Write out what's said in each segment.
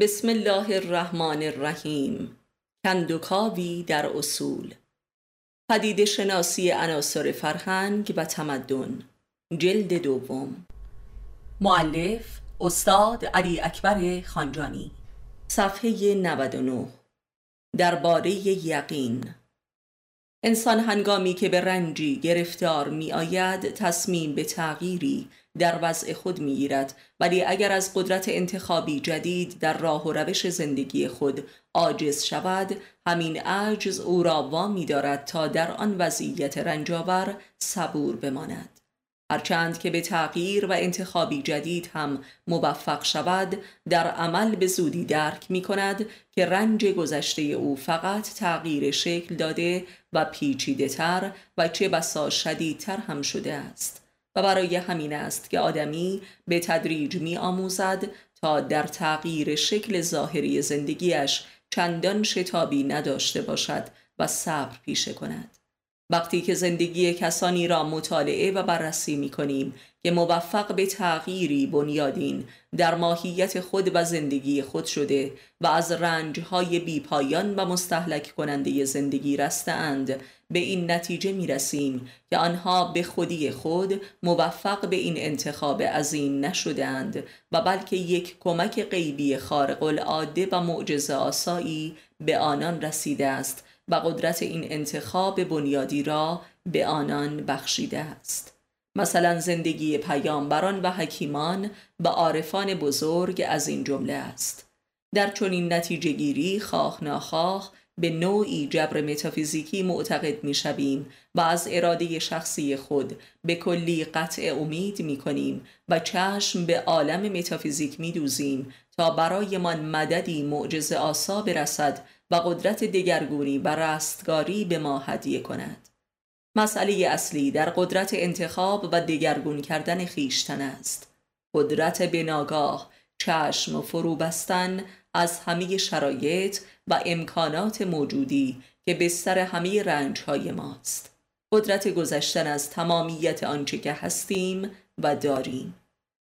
بسم الله الرحمن الرحیم. کندوکاوی در اصول. پدید شناسی عناصر فرهنگ و تمدن. جلد دوم. معلف استاد علی اکبر خانجانی. صفحه 99 درباره یقین. انسان هنگامی که به رنجی گرفتار می آید تصمیم به تغییری در وضع خود می گیرد ولی اگر از قدرت انتخابی جدید در راه و روش زندگی خود عاجز شود همین عجز او را وامی دارد تا در آن وضعیت رنجاور صبور بماند. هرچند که به تغییر و انتخابی جدید هم موفق شود در عمل به زودی درک می کند که رنج گذشته او فقط تغییر شکل داده و پیچیده تر و چه بسا شدیدتر هم شده است. و برای همین است که آدمی به تدریج می آموزد تا در تغییر شکل ظاهری زندگیش چندان شتابی نداشته باشد و صبر پیشه کند. وقتی که زندگی کسانی را مطالعه و بررسی می کنیم که موفق به تغییری بنیادین در ماهیت خود و زندگی خود شده و از رنجهای بیپایان و مستحلک کننده زندگی رستند به این نتیجه می رسیم که آنها به خودی خود موفق به این انتخاب عظیم نشدند و بلکه یک کمک غیبی خارق العاده و معجزه آسایی به آنان رسیده است و قدرت این انتخاب بنیادی را به آنان بخشیده است. مثلا زندگی پیامبران و حکیمان و عارفان بزرگ از این جمله است. در چنین نتیجه گیری خواه ناخواه به نوعی جبر متافیزیکی معتقد می شویم و از اراده شخصی خود به کلی قطع امید می کنیم و چشم به عالم متافیزیک می دوزیم تا برایمان مددی معجز آسا برسد و قدرت دگرگونی و رستگاری به ما هدیه کند. مسئله اصلی در قدرت انتخاب و دگرگون کردن خیشتن است. قدرت بناگاه چشم و فرو بستن از همه شرایط و امکانات موجودی که بستر همه رنج های ماست. قدرت گذشتن از تمامیت آنچه که هستیم و داریم.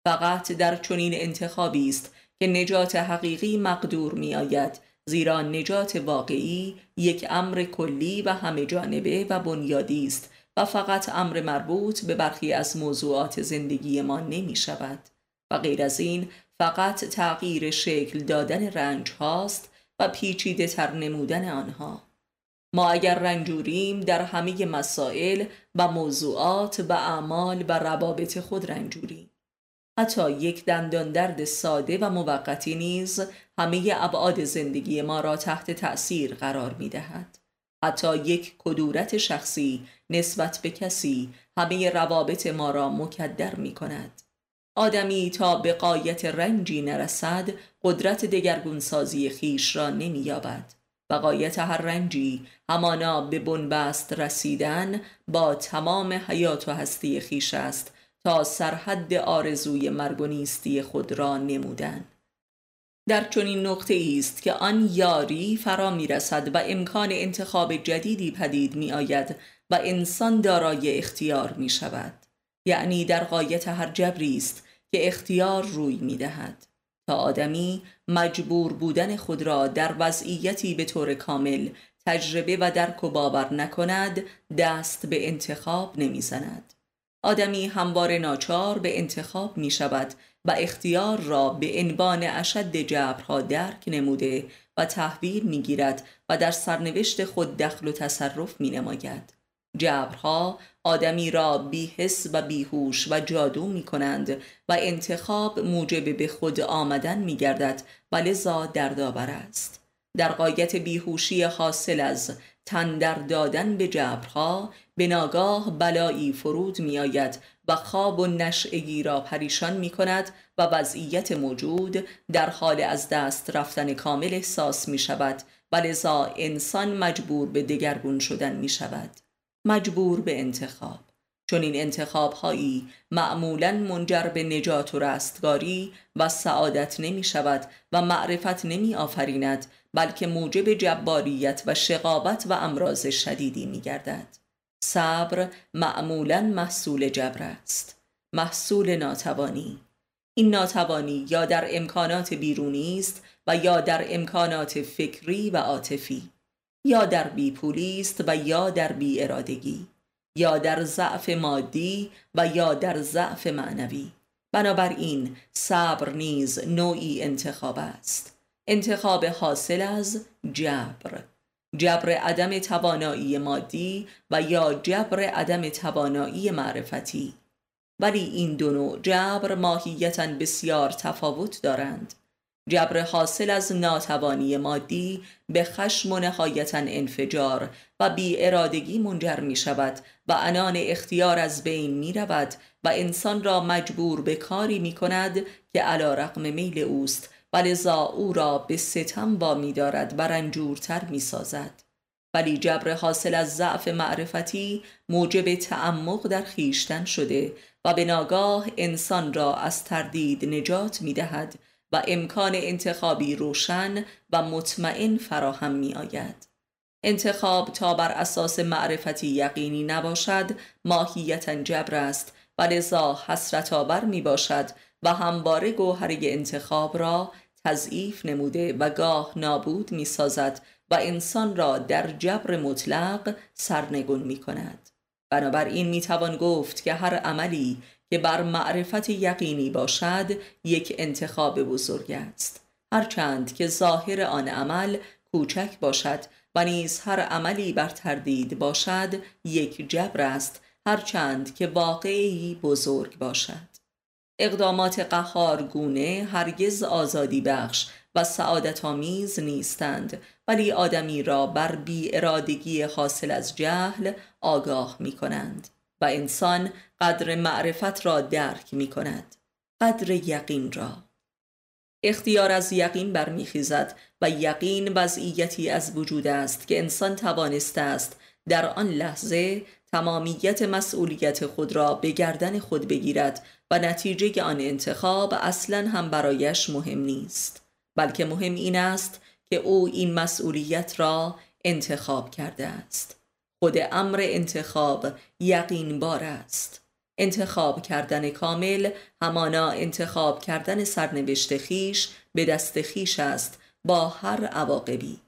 فقط در چنین انتخابی است که نجات حقیقی مقدور می آید زیرا نجات واقعی یک امر کلی و همه جانبه و بنیادی است و فقط امر مربوط به برخی از موضوعات زندگی ما نمی شود. و غیر از این فقط تغییر شکل دادن رنج هاست و پیچیده تر نمودن آنها. ما اگر رنجوریم در همه مسائل و موضوعات و اعمال و روابط خود رنجوریم حتی یک دندان درد ساده و موقتی نیز همه ابعاد زندگی ما را تحت تأثیر قرار می دهد. حتی یک کدورت شخصی نسبت به کسی همه روابط ما را مکدر می کند. آدمی تا به قایت رنجی نرسد قدرت دگرگونسازی خیش را نمی یابد. و قایت هر رنجی همانا به بنبست رسیدن با تمام حیات و هستی خیش است تا سرحد آرزوی مرگ و نیستی خود را نمودن. در چنین نقطه است که آن یاری فرا می رسد و امکان انتخاب جدیدی پدید می آید و انسان دارای اختیار می شود یعنی در قایت هر جبری است که اختیار روی می دهد تا آدمی مجبور بودن خود را در وضعیتی به طور کامل تجربه و درک و باور نکند دست به انتخاب نمی‌زند. آدمی هموار ناچار به انتخاب می شود و اختیار را به عنوان اشد جبرها درک نموده و تحویل می گیرد و در سرنوشت خود دخل و تصرف می نماید. جبرها آدمی را بیحس و بیهوش و جادو می کنند و انتخاب موجب به خود آمدن می گردد و لذا دردآور است. در قایت بیهوشی حاصل از تندر دادن به جبرها به ناگاه بلایی فرود می آید و خواب و نشعگی را پریشان می کند و وضعیت موجود در حال از دست رفتن کامل احساس می شود و لذا انسان مجبور به دگرگون شدن می شود مجبور به انتخاب. چون این انتخاب هایی معمولا منجر به نجات و رستگاری و سعادت نمی شود و معرفت نمی آفریند بلکه موجب جباریت و شقابت و امراض شدیدی می گردد صبر معمولا محصول جبر است. محصول ناتوانی. این ناتوانی یا در امکانات بیرونی است و یا در امکانات فکری و عاطفی یا در بیپولی است و یا در بی ارادگی یا در ضعف مادی و یا در ضعف معنوی. بنابراین صبر نیز نوعی انتخاب است. انتخاب حاصل از جبر. جبر عدم توانایی مادی و یا جبر عدم توانایی معرفتی. ولی این دو نوع جبر ماهیتا بسیار تفاوت دارند. جبر حاصل از ناتوانی مادی به خشم و نهایتا انفجار و بی ارادگی منجر می شود و انان اختیار از بین می رود و انسان را مجبور به کاری می کند که علا رقم میل اوست و لذا او را به ستم با می دارد و رنجورتر می سازد ولی جبر حاصل از ضعف معرفتی موجب تعمق در خیشتن شده و به ناگاه انسان را از تردید نجات می دهد و امکان انتخابی روشن و مطمئن فراهم می آید. انتخاب تا بر اساس معرفتی یقینی نباشد ماهیتا جبر است و لذا حسرت آور می باشد و همواره گوهره انتخاب را تضعیف نموده و گاه نابود می سازد و انسان را در جبر مطلق سرنگون می کند. بنابراین می توان گفت که هر عملی که بر معرفت یقینی باشد یک انتخاب بزرگ است. هرچند که ظاهر آن عمل کوچک باشد و نیز هر عملی بر تردید باشد یک جبر است. هرچند که واقعی بزرگ باشد. اقدامات قهارگونه هرگز آزادی بخش و سعادت آمیز نیستند ولی آدمی را بر بی ارادگی حاصل از جهل آگاه می کنند و انسان قدر معرفت را درک می کند قدر یقین را. اختیار از یقین برمیخیزد و یقین وضعیتی از وجود است که انسان توانسته است در آن لحظه تمامیت مسئولیت خود را به گردن خود بگیرد و نتیجه آن انتخاب اصلا هم برایش مهم نیست بلکه مهم این است که او این مسئولیت را انتخاب کرده است. خود امر انتخاب یقین بار است. انتخاب کردن کامل همانا انتخاب کردن سرنوشت خیش به دست خیش است با هر عواقبی.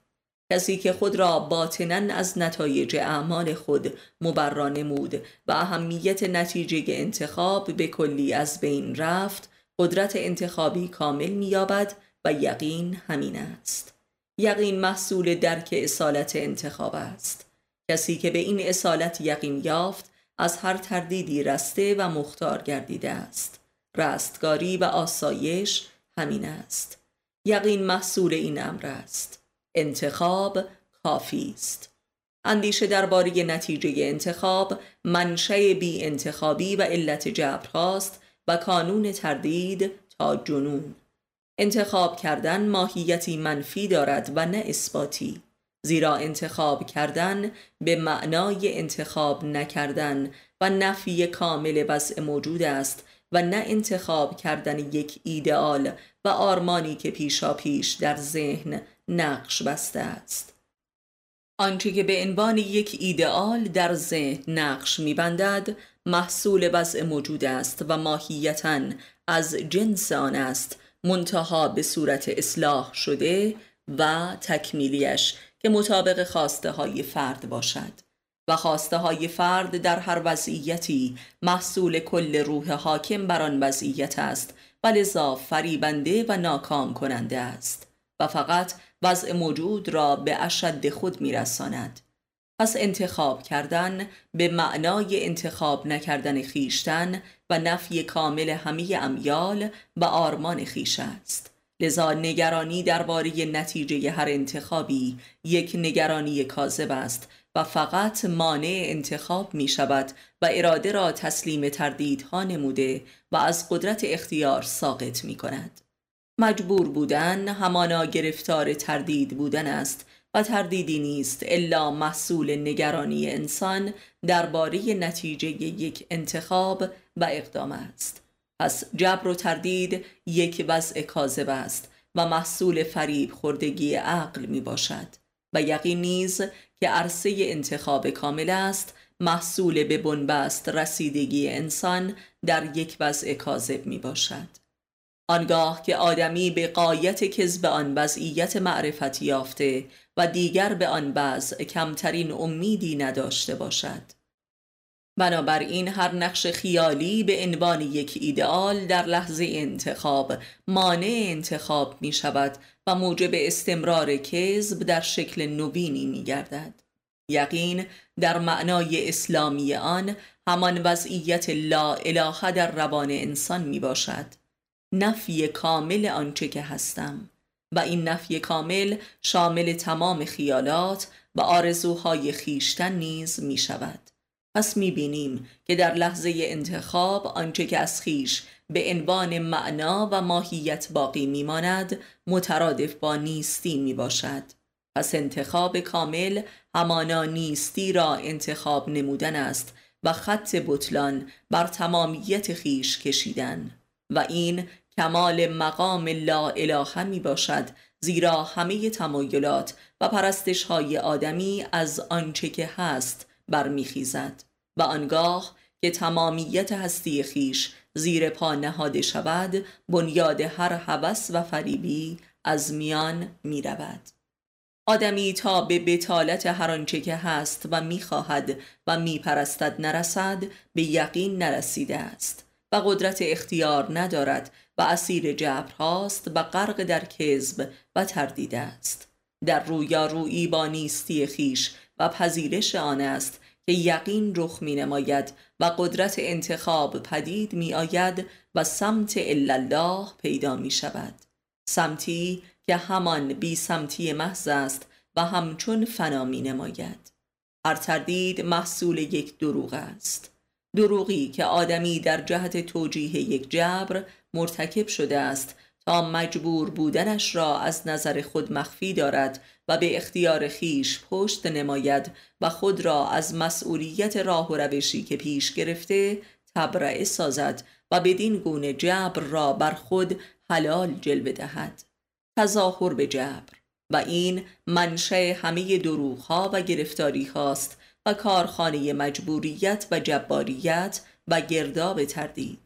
کسی که خود را باطنا از نتایج اعمال خود مبرا نمود و اهمیت نتیجه انتخاب به کلی از بین رفت قدرت انتخابی کامل مییابد و یقین همین است. یقین محصول درک اصالت انتخاب است. کسی که به این اصالت یقین یافت از هر تردیدی رسته و مختار گردیده است. رستگاری و آسایش همین است. یقین محصول این امر است. انتخاب کافی است. اندیشه درباره نتیجه انتخاب منشه بی انتخابی و علت جبر هاست و کانون تردید تا جنون. انتخاب کردن ماهیتی منفی دارد و نه اثباتی. زیرا انتخاب کردن به معنای انتخاب نکردن و نفی کامل وضع موجود است و نه انتخاب کردن یک ایدئال و آرمانی که پیشا پیش در ذهن نقش بسته است. آنچه که به عنوان یک ایدئال در ذهن نقش میبندد محصول وضع موجود است و ماهیتا از جنس آن است منتها به صورت اصلاح شده و تکمیلیش که مطابق خواسته های فرد باشد. و خواسته های فرد در هر وضعیتی محصول کل روح حاکم بر آن وضعیت است و لذا فریبنده و ناکام کننده است. و فقط وضع موجود را به اشد خود میرساند پس انتخاب کردن به معنای انتخاب نکردن خیشتن و نفی کامل همه امیال و آرمان خیش است لذا نگرانی درباره نتیجه هر انتخابی یک نگرانی کاذب است و فقط مانع انتخاب می شود و اراده را تسلیم تردیدها نموده و از قدرت اختیار ساقط می کند. مجبور بودن همانا گرفتار تردید بودن است و تردیدی نیست الا محصول نگرانی انسان درباره نتیجه یک انتخاب و اقدام است. پس جبر و تردید یک وضع کاذب است و محصول فریب خوردگی عقل می باشد و یقین نیز که عرصه انتخاب کامل است محصول به بنبست رسیدگی انسان در یک وضع کاذب می باشد آنگاه که آدمی به قایت کذب آن وضعیت معرفت یافته و دیگر به آن وضع کمترین امیدی نداشته باشد بنابراین هر نقش خیالی به عنوان یک ایدئال در لحظه انتخاب مانع انتخاب می شود و موجب استمرار کذب در شکل نوینی می گردد. یقین در معنای اسلامی آن همان وضعیت لا اله در روان انسان می باشد نفی کامل آنچه که هستم و این نفی کامل شامل تمام خیالات و آرزوهای خیشتن نیز می شود. پس می بینیم که در لحظه انتخاب آنچه که از خیش به عنوان معنا و ماهیت باقی می ماند مترادف با نیستی می باشد. پس انتخاب کامل همانا نیستی را انتخاب نمودن است و خط بطلان بر تمامیت خیش کشیدن و این کمال مقام لا اله می باشد زیرا همه تمایلات و پرستش های آدمی از آنچه که هست برمیخیزد و آنگاه که تمامیت هستی خیش زیر پا نهاده شود بنیاد هر هوس و فریبی از میان می رود. آدمی تا به بتالت هر آنچه که هست و می‌خواهد و میپرستد نرسد به یقین نرسیده است و قدرت اختیار ندارد و اسیر جبر هاست و غرق در کذب و تردید است. در رویارویی با نیستی خیش و پذیرش آن است که یقین رخ می نماید و قدرت انتخاب پدید می آید و سمت الله پیدا می شود سمتی که همان بی سمتی محض است و همچون فنا می نماید هر تردید محصول یک دروغ است. دروغی که آدمی در جهت توجیه یک جبر مرتکب شده است تا مجبور بودنش را از نظر خود مخفی دارد و به اختیار خیش پشت نماید و خود را از مسئولیت راه و روشی که پیش گرفته تبرئه سازد و بدین گونه جبر را بر خود حلال جلوه دهد. تظاهر به جبر. و این منشه همه دروغ ها و گرفتاری هاست و کارخانه مجبوریت و جباریت و گرداب تردید.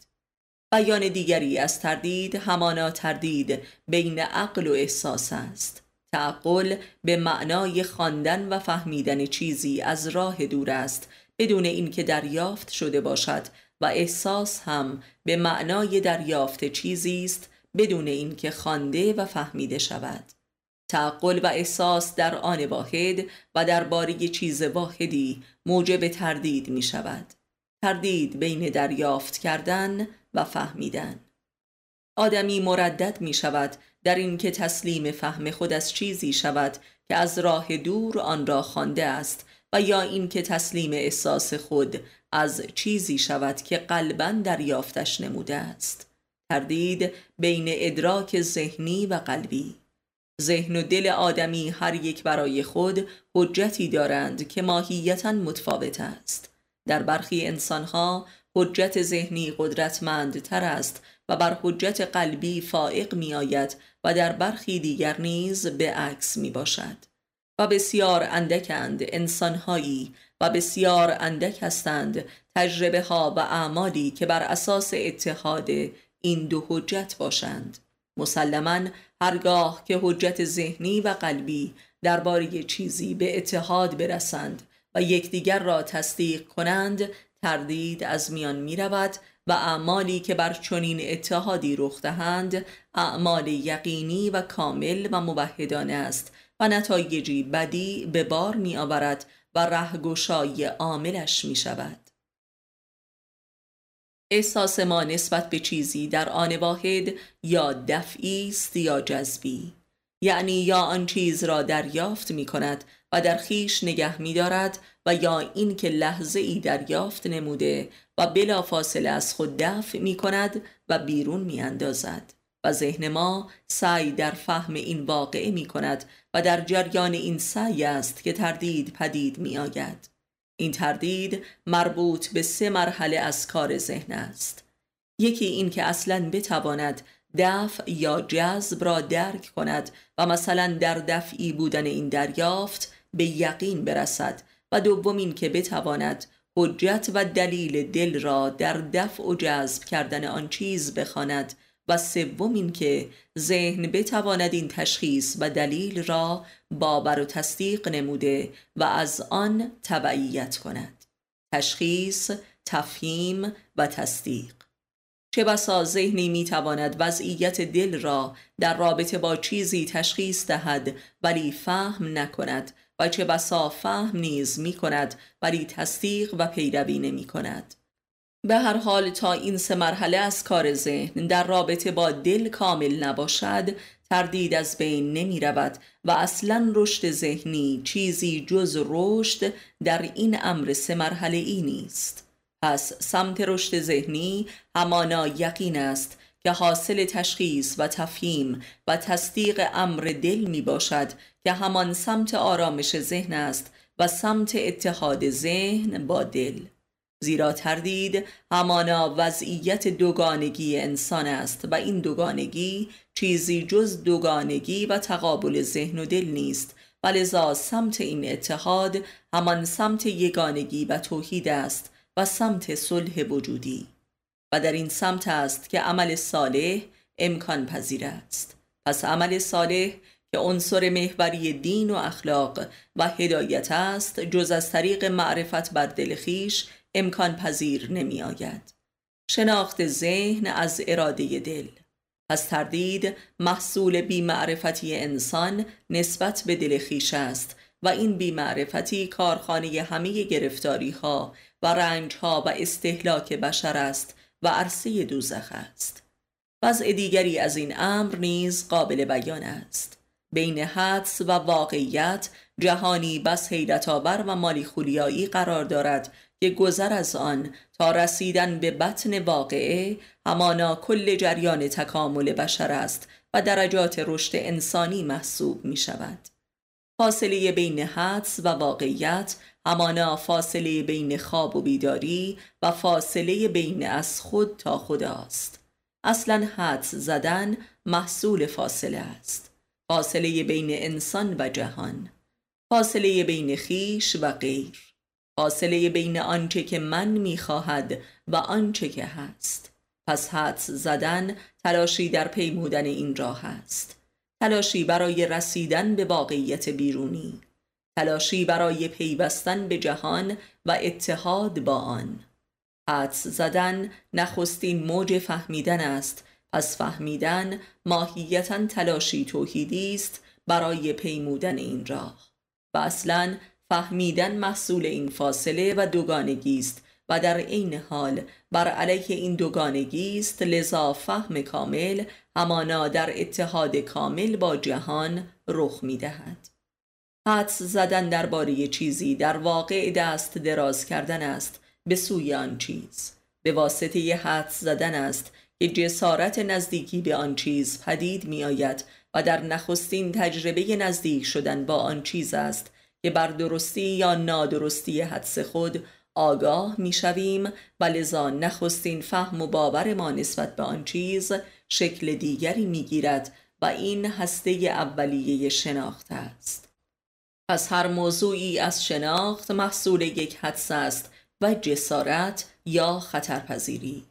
بیان دیگری از تردید همانا تردید بین عقل و احساس است. تعقل به معنای خواندن و فهمیدن چیزی از راه دور است بدون اینکه دریافت شده باشد و احساس هم به معنای دریافت چیزی است بدون اینکه خوانده و فهمیده شود. تعقل و احساس در آن واحد و در باری چیز واحدی موجب تردید می شود تردید بین دریافت کردن و فهمیدن. آدمی مردد می شود در اینکه تسلیم فهم خود از چیزی شود که از راه دور آن را خوانده است و یا اینکه تسلیم احساس خود از چیزی شود که قلبا دریافتش نموده است. تردید بین ادراک ذهنی و قلبی. ذهن و دل آدمی هر یک برای خود حجتی دارند که ماهیتا متفاوت است. در برخی انسانها حجت ذهنی قدرتمندتر است و بر حجت قلبی فائق می آید و در برخی دیگر نیز به عکس می باشد و بسیار اندکند انسانهایی و بسیار اندک هستند تجربه ها و اعمالی که بر اساس اتحاد این دو حجت باشند. مسلما هرگاه که حجت ذهنی و قلبی درباره چیزی به اتحاد برسند و یکدیگر را تصدیق کنند تردید از میان می رود و اعمالی که بر چنین اتحادی رخ دهند اعمال یقینی و کامل و موحدانه است و نتایجی بدی به بار می آورد و رهگشای عاملش می شود احساس ما نسبت به چیزی در آن واحد یا دفعی است یا جذبی. یعنی یا آن چیز را دریافت می کند و در خیش نگه می دارد و یا این که لحظه ای دریافت نموده و بلا فاصله از خود دفع می کند و بیرون می اندازد. و ذهن ما سعی در فهم این واقعه می کند و در جریان این سعی است که تردید پدید می آید. این تردید مربوط به سه مرحله از کار ذهن است. یکی این که اصلا بتواند دفع یا جذب را درک کند و مثلا در دفعی بودن این دریافت به یقین برسد و دوم این که بتواند حجت و دلیل دل را در دفع و جذب کردن آن چیز بخواند و سوم این که ذهن بتواند این تشخیص و دلیل را باور و تصدیق نموده و از آن تبعیت کند. تشخیص، تفهیم و تصدیق. چه بسا ذهنی می‌تواند وضعیت دل را در رابطه با چیزی تشخیص دهد ولی فهم نکند و چه بسا فهم نیز می کند ولی تصدیق و پیروی نمی کند به هر حال تا این سه مرحله از کار ذهن در رابطه با دل کامل نباشد تردید از بین نمی رود و اصلا رشد ذهنی چیزی جز رشد در این امر سه مرحله ای نیست. پس سمت رشد ذهنی همانا یقین است که حاصل تشخیص و تفهیم و تصدیق امر دل می باشد که همان سمت آرامش ذهن است و سمت اتحاد ذهن با دل. زیرا تردید همانا وضعیت دوگانگی انسان است و این دوگانگی چیزی جز دوگانگی و تقابل ذهن و دل نیست. و لذا سمت این اتحاد همان سمت یگانگی و توحید است و سمت صلح وجودی. و در این سمت است که عمل صالح امکان پذیر است. پس عمل صالح که عنصر محوری دین و اخلاق و هدایت است جز از طریق معرفت بر دل خیش امکان پذیر نمی آید. شناخت ذهن از اراده دل. پس تردید محصول بیمعرفتی انسان نسبت به دل خیش است و این بیمعرفتی کارخانه همه گرفتاری ها و رنج ها و استهلاک بشر است و عرصه دوزخ است. وضع دیگری از این امر نیز قابل بیان است. بین حدس و واقعیت جهانی بس حیرت آور و مالی خولیایی قرار دارد که گذر از آن تا رسیدن به بطن واقعه همانا کل جریان تکامل بشر است و درجات رشد انسانی محسوب می شود فاصله بین حدس و واقعیت همانا فاصله بین خواب و بیداری و فاصله بین از خود تا خداست. اصلا حدس زدن محصول فاصله است. فاصله بین انسان و جهان. فاصله بین خیش و غیر. فاصله بین آنچه که من می‌خواهد و آنچه که هست. پس حدس زدن تلاشی در پیمودن این راه است. تلاشی برای رسیدن به واقعیت بیرونی. تلاشی برای پیوستن به جهان و اتحاد با آن. حدس زدن نخستین موج فهمیدن است. پس فهمیدن ماهیتا تلاشی توحیدی است برای پیمودن این راه. و اصلا فهمیدن محصول این فاصله و دوگانگی است و در عین حال بر علیه این دوگانگی است لذا فهم کامل همانا در اتحاد کامل با جهان رخ می دهد. حدس زدن درباره چیزی در واقع دست دراز کردن است به سوی آن چیز به واسطه ی حدس زدن است که جسارت نزدیکی به آن چیز پدید می آید و در نخستین تجربه نزدیک شدن با آن چیز است که بر درستی یا نادرستی حدس خود آگاه می شویم و لذا نخستین فهم و باور ما نسبت به آن چیز شکل دیگری می گیرد و این هسته اولیه شناخت است. پس هر موضوعی از شناخت محصول یک حدس است و جسارت یا خطرپذیری.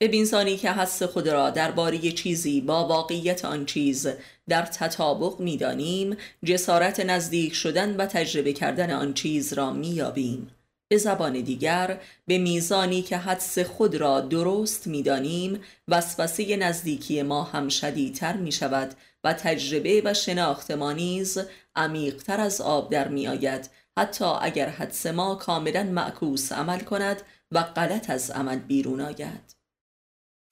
به که حدس خود را درباره چیزی با واقعیت آن چیز در تطابق می‌دانیم جسارت نزدیک شدن و تجربه کردن آن چیز را مییابیم. به زبان دیگر به میزانی که حدس خود را درست می‌دانیم وسوسه نزدیکی ما هم شدیدتر می شود و تجربه و شناخت ما نیز عمیقتر از آب در می آید حتی اگر حدس ما کاملا معکوس عمل کند و غلط از عمل بیرون آید.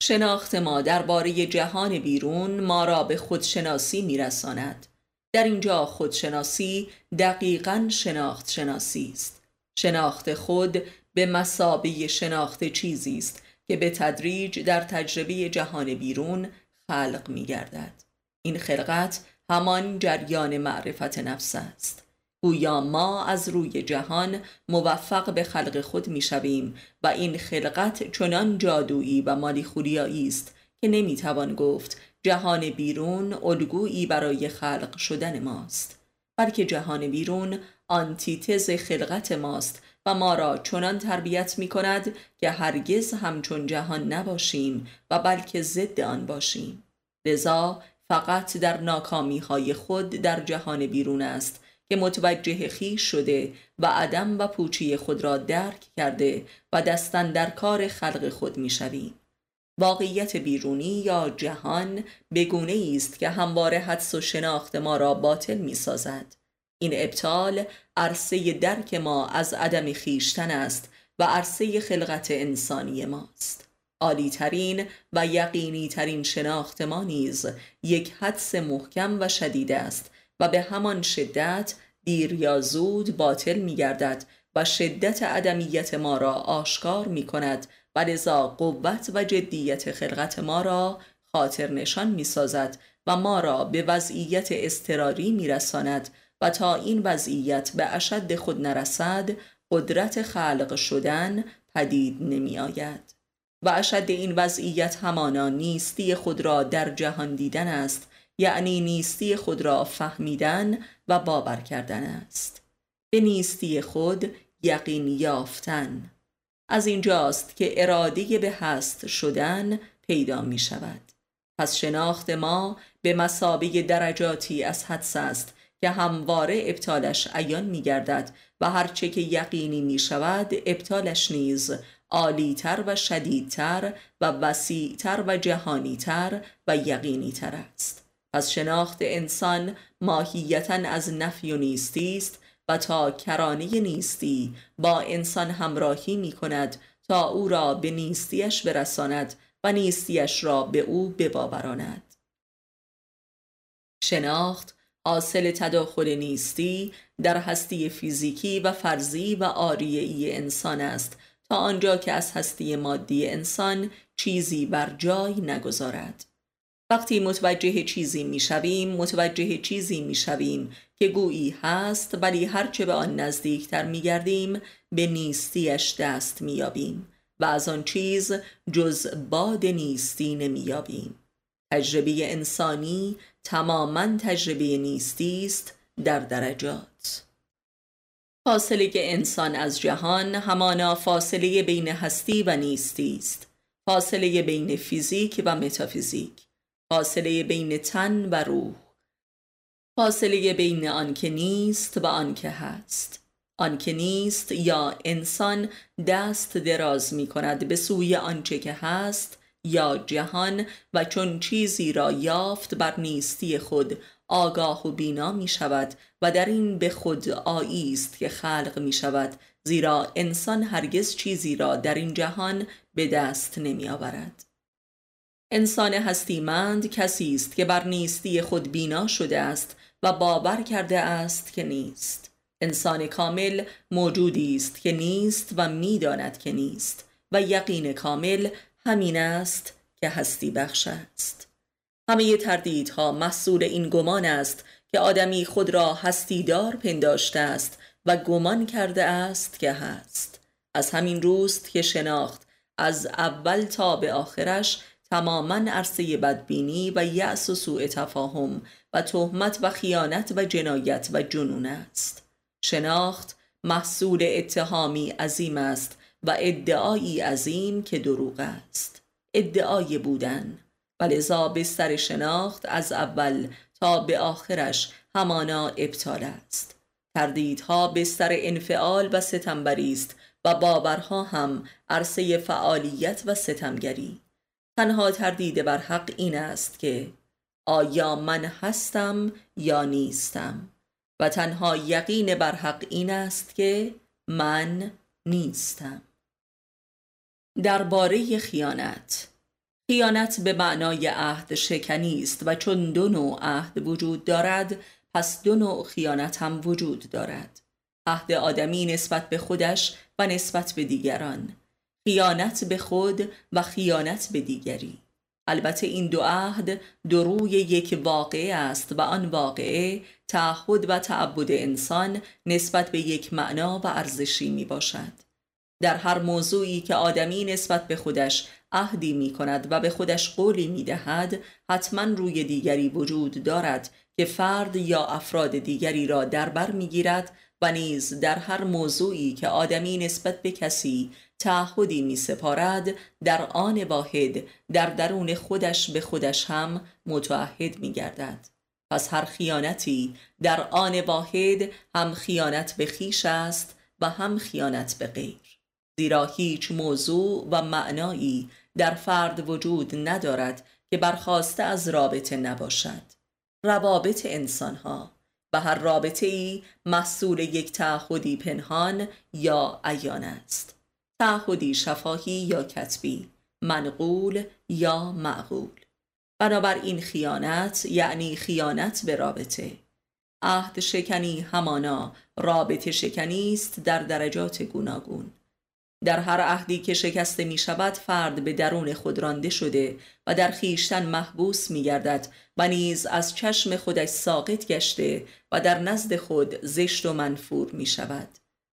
شناخت ما درباره جهان بیرون ما را به خودشناسی میرساند. در اینجا خودشناسی دقیقا شناخت شناسی است. شناخت خود به مسابه شناخت چیزی است که به تدریج در تجربه جهان بیرون خلق می گردد. این خلقت همان جریان معرفت نفس است. گویا ما از روی جهان موفق به خلق خود می شویم و این خلقت چنان جادویی و مالی خوریایی است که نمی توان گفت جهان بیرون الگویی برای خلق شدن ماست بلکه جهان بیرون آنتیتز خلقت ماست و ما را چنان تربیت می کند که هرگز همچون جهان نباشیم و بلکه ضد آن باشیم. لذا فقط در ناکامی های خود در جهان بیرون است که متوجه خیش شده و عدم و پوچی خود را درک کرده و دستن در کار خلق خود می شویم. واقعیت بیرونی یا جهان بگونه است که همواره حدس و شناخت ما را باطل می سازد. این ابطال عرصه درک ما از عدم خیشتن است و عرصه خلقت انسانی ماست. عالی ترین و یقینی ترین شناخت ما نیز یک حدس محکم و شدید است و به همان شدت دیر یا زود باطل می گردد و شدت عدمیت ما را آشکار می کند و لذا قوت و جدیت خلقت ما را خاطر نشان می سازد و ما را به وضعیت استراری می رساند و تا این وضعیت به اشد خود نرسد قدرت خلق شدن پدید نمی آید و اشد این وضعیت همانا نیستی خود را در جهان دیدن است یعنی نیستی خود را فهمیدن و باور کردن است. به نیستی خود یقین یافتن. از اینجاست که اراده به هست شدن پیدا می شود. پس شناخت ما به مسابه درجاتی از حدس است که همواره ابطالش عیان می گردد و هرچه که یقینی می شود ابطالش نیز عالیتر و شدیدتر و وسیعتر و جهانیتر و یقینیتر است. پس شناخت انسان ماهیتا از نفی و نیستی است و تا کرانه نیستی با انسان همراهی می کند تا او را به نیستیش برساند و نیستیش را به او بباوراند. شناخت حاصل تداخل نیستی در هستی فیزیکی و فرضی و آریعی انسان است تا آنجا که از هستی مادی انسان چیزی بر جای نگذارد. وقتی متوجه چیزی می‌شویم متوجه چیزی می‌شویم که گویی هست ولی هرچه به آن نزدیکتر میگردیم به نیستیش دست مییابیم و از آن چیز جز باد نیستی نمییابیم. تجربه انسانی تماما تجربه نیستی است در درجات. فاصله انسان از جهان همانا فاصله بین هستی و نیستی است. فاصله بین فیزیک و متافیزیک. فاصله بین تن و روح. فاصله بین آنکه نیست و آنکه هست. آنکه نیست یا انسان دست دراز می کند به سوی آنچه که هست یا جهان و چون چیزی را یافت بر نیستی خود آگاه و بینا می شود و در این به خود آیی است که خلق می شود زیرا انسان هرگز چیزی را در این جهان به دست نمی آورد انسان هستیمند کسی است که بر نیستی خود بینا شده است و باور کرده است که نیست. انسان کامل موجودی است که نیست و می‌داند که نیست و یقین کامل همین است که هستی بخش است. همه تردیدها محصول این گمان است که آدمی خود را هستیدار پنداشته است و گمان کرده است که هست. از همین روست که شناخت از اول تا به آخرش تماما عرصه بدبینی و یأس و سوء تفاهم و تهمت و خیانت و جنایت و جنون است. شناخت محصول اتهامی عظیم است و ادعایی عظیم که دروغ است. ادعای بودن. و لذا بستر شناخت از اول تا به آخرش همانا ابطال است. تردیدها بستر انفعال و ستمبری است و باورها هم عرصه فعالیت و ستمگری. تنها تردید بر حق این است که آیا من هستم یا نیستم و تنها یقین بر حق این است که من نیستم. درباره خیانت خیانت به معنای عهد شکنی است و چون دو نوع عهد وجود دارد پس دو نوع خیانت هم وجود دارد. عهد آدمی نسبت به خودش و نسبت به دیگران. خیانت به خود و خیانت به دیگری. البته این دو عهد دو روی یک واقعه است و آن واقعه تعهد و تعبد انسان نسبت به یک معنا و ارزشی می باشد در هر موضوعی که آدمی نسبت به خودش عهدی می کند و به خودش قولی می دهد حتما روی دیگری وجود دارد که فرد یا افراد دیگری را در بر می‌گیرد و نیز در هر موضوعی که آدمی نسبت به کسی تعهدی می سپارد در آن واحد در درون خودش به خودش هم متعهد می گردد پس هر خیانتی در آن واحد هم خیانت به خیش است و هم خیانت به غیر. زیرا هیچ موضوع و معنایی در فرد وجود ندارد که برخواسته از رابطه نباشد. روابط انسانها و هر رابطه ای محصول یک تعهدی پنهان یا عیان است. تعهدی شفاهی یا کتبی منقول یا معقول. بنابراین خیانت یعنی خیانت به رابطه. عهد شکنی همانا رابطه شکنی است در درجات گوناگون. در هر عهدی که شکسته می شود فرد به درون خود رانده شده و در خیشتن محبوس می گردد و نیز از چشم خودش ساقط گشته و در نزد خود زشت و منفور می شود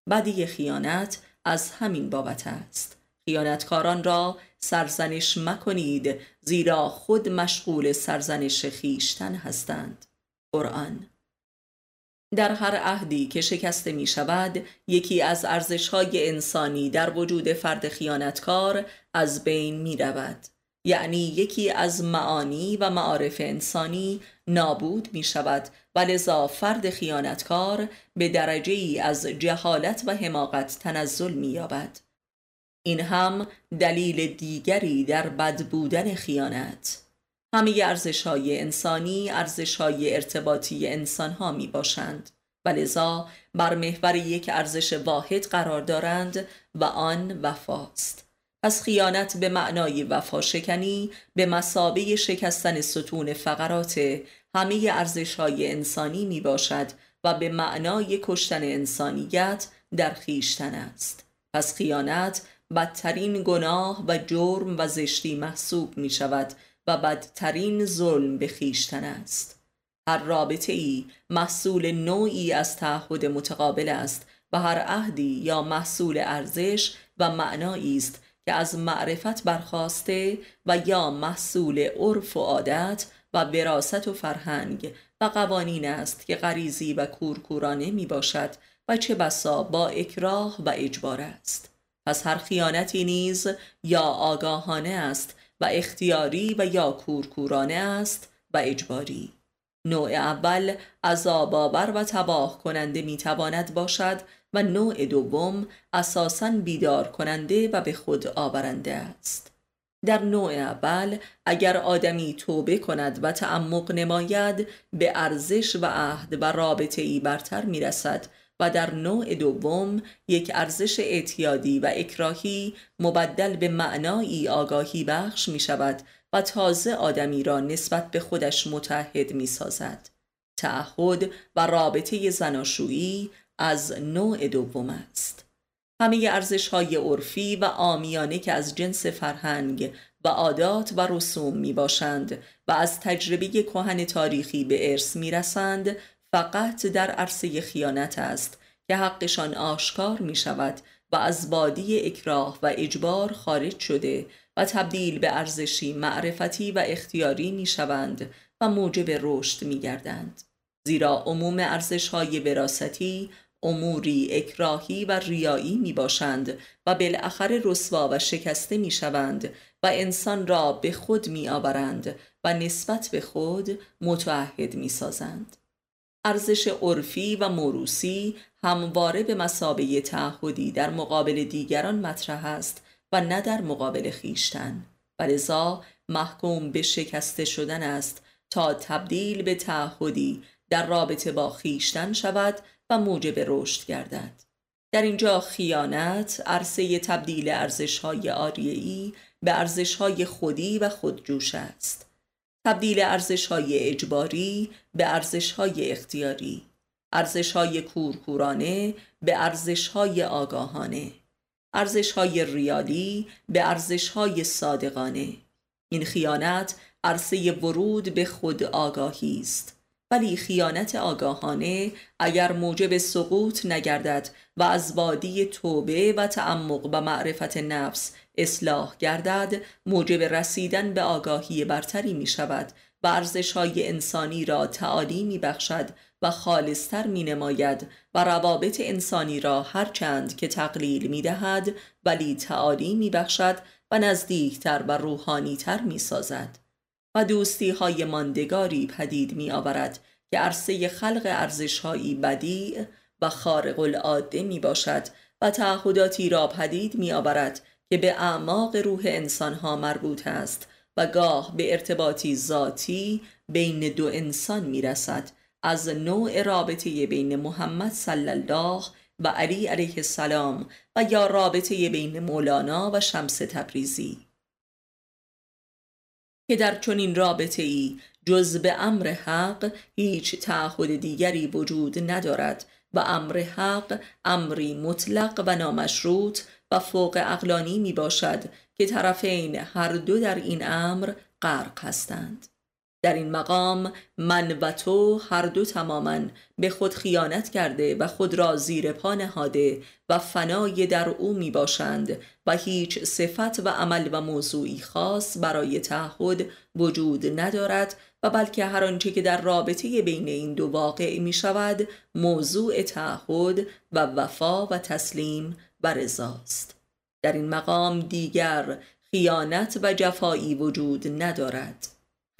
بدی خیانت از همین بابت است. خیانتکاران را سرزنش مکنید زیرا خود مشغول سرزنش خیشتن هستند. قرآن در هر عهدی که شکسته می شود یکی از ارزش انسانی در وجود فرد خیانتکار از بین می رود یعنی یکی از معانی و معارف انسانی نابود می شود و لذا فرد خیانتکار به درجه ای از جهالت و حماقت تنزل می یابد این هم دلیل دیگری در بد بودن خیانت. همه ارزش های انسانی ارزش های ارتباطی انسان ها می باشند و لذا بر محور یک ارزش واحد قرار دارند و آن وفاست. پس خیانت به معنای وفا شکنی به مسابه شکستن ستون فقرات همه ارزش های انسانی می باشد و به معنای کشتن انسانیت در خیشتن است. پس خیانت بدترین گناه و جرم و زشتی محسوب می شود و بدترین ظلم به خیشتن است. هر رابطه ای محصول نوعی از تعهد متقابل است و هر عهدی یا محصول ارزش و معنایی است که از معرفت برخواسته و یا محصول عرف و عادت و وراست و فرهنگ و قوانین است که غریزی و کورکورانه می باشد و چه بسا با اکراه و اجبار است. پس هر خیانتی نیز یا آگاهانه است و اختیاری و یا کورکورانه است و اجباری. نوع اول عذابآور و تباه کننده می‌تواند باشد و نوع دوم اساساً بیدار کننده و به خود آورنده است در نوع اول اگر آدمی توبه کند و تعمق نماید به ارزش و عهد و رابطه ای برتر می‌رسد و در نوع دوم یک ارزش اعتیادی و اکراهی مبدل به معنایی آگاهی بخش می شود و تازه آدمی را نسبت به خودش متحد می سازد. تعهد و رابطه زناشویی از نوع دوم است. همه ارزش های عرفی و آمیانه که از جنس فرهنگ و عادات و رسوم می باشند و از تجربه کهن تاریخی به ارث می رسند فقط در عرصه خیانت است که حقشان آشکار می شود و از بادی اکراه و اجبار خارج شده و تبدیل به ارزشی معرفتی و اختیاری می شوند و موجب رشد می گردند. زیرا عموم ارزش های براستی اموری اکراهی و ریایی می باشند و بالاخره رسوا و شکسته می شوند و انسان را به خود می آورند و نسبت به خود متعهد می سازند. ارزش عرفی و موروسی همواره به مسابه تعهدی در مقابل دیگران مطرح است و نه در مقابل خیشتن و لذا محکوم به شکسته شدن است تا تبدیل به تعهدی در رابطه با خیشتن شود و موجب رشد گردد. در اینجا خیانت عرصه تبدیل ارزش‌های آریه‌ای به ارزش‌های خودی و خودجوش است. تبدیل ارزش‌های اجباری به ارزش‌های اختیاری. ارزش‌های کورکورانه به ارزش‌های آگاهانه. ارزش‌های ریالی به ارزش‌های صادقانه. این خیانت عرصه ورود به خود آگاهی است. ولی خیانت آگاهانه اگر موجب سقوط نگردد و از وادی توبه و تعمق و معرفت نفس اصلاح گردد موجب رسیدن به آگاهی برتری می شود و ارزش های انسانی را تعالی می بخشد و خالصتر می نماید و روابط انسانی را هرچند که تقلیل می دهد ولی تعالی می بخشد و نزدیکتر و روحانیتر می سازد و دوستی های ماندگاری پدید می آورد که عرصه خلق ارزش هایی بدیع و خارق العاده می باشد و تعهداتی را پدید می آورد که به اعماق روح انسان ها مربوط است و گاه به ارتباطی ذاتی بین دو انسان می رسد از نوع رابطه بین محمد صلی الله و علی علیه السلام و یا رابطه بین مولانا و شمس تبریزی. که در چنین رابطه ای جز به امر حق هیچ تعهد دیگری وجود ندارد و امر حق امری مطلق و نامشروط و فوق اقلانی می باشد که طرفین هر دو در این امر غرق هستند. در این مقام من و تو هر دو تماما به خود خیانت کرده و خود را زیر پا نهاده و فنای در او می باشند و هیچ صفت و عمل و موضوعی خاص برای تعهد وجود ندارد و بلکه هر آنچه که در رابطه بین این دو واقع می شود موضوع تعهد و وفا و تسلیم و رضاست در این مقام دیگر خیانت و جفایی وجود ندارد.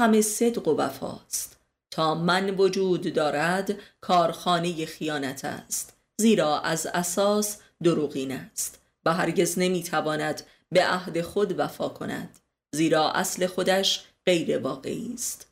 همه صدق و وفاست. تا من وجود دارد کارخانه خیانت است. زیرا از اساس دروغین است. و هرگز نمی‌تواند به عهد خود وفا کند. زیرا اصل خودش غیر واقعی است.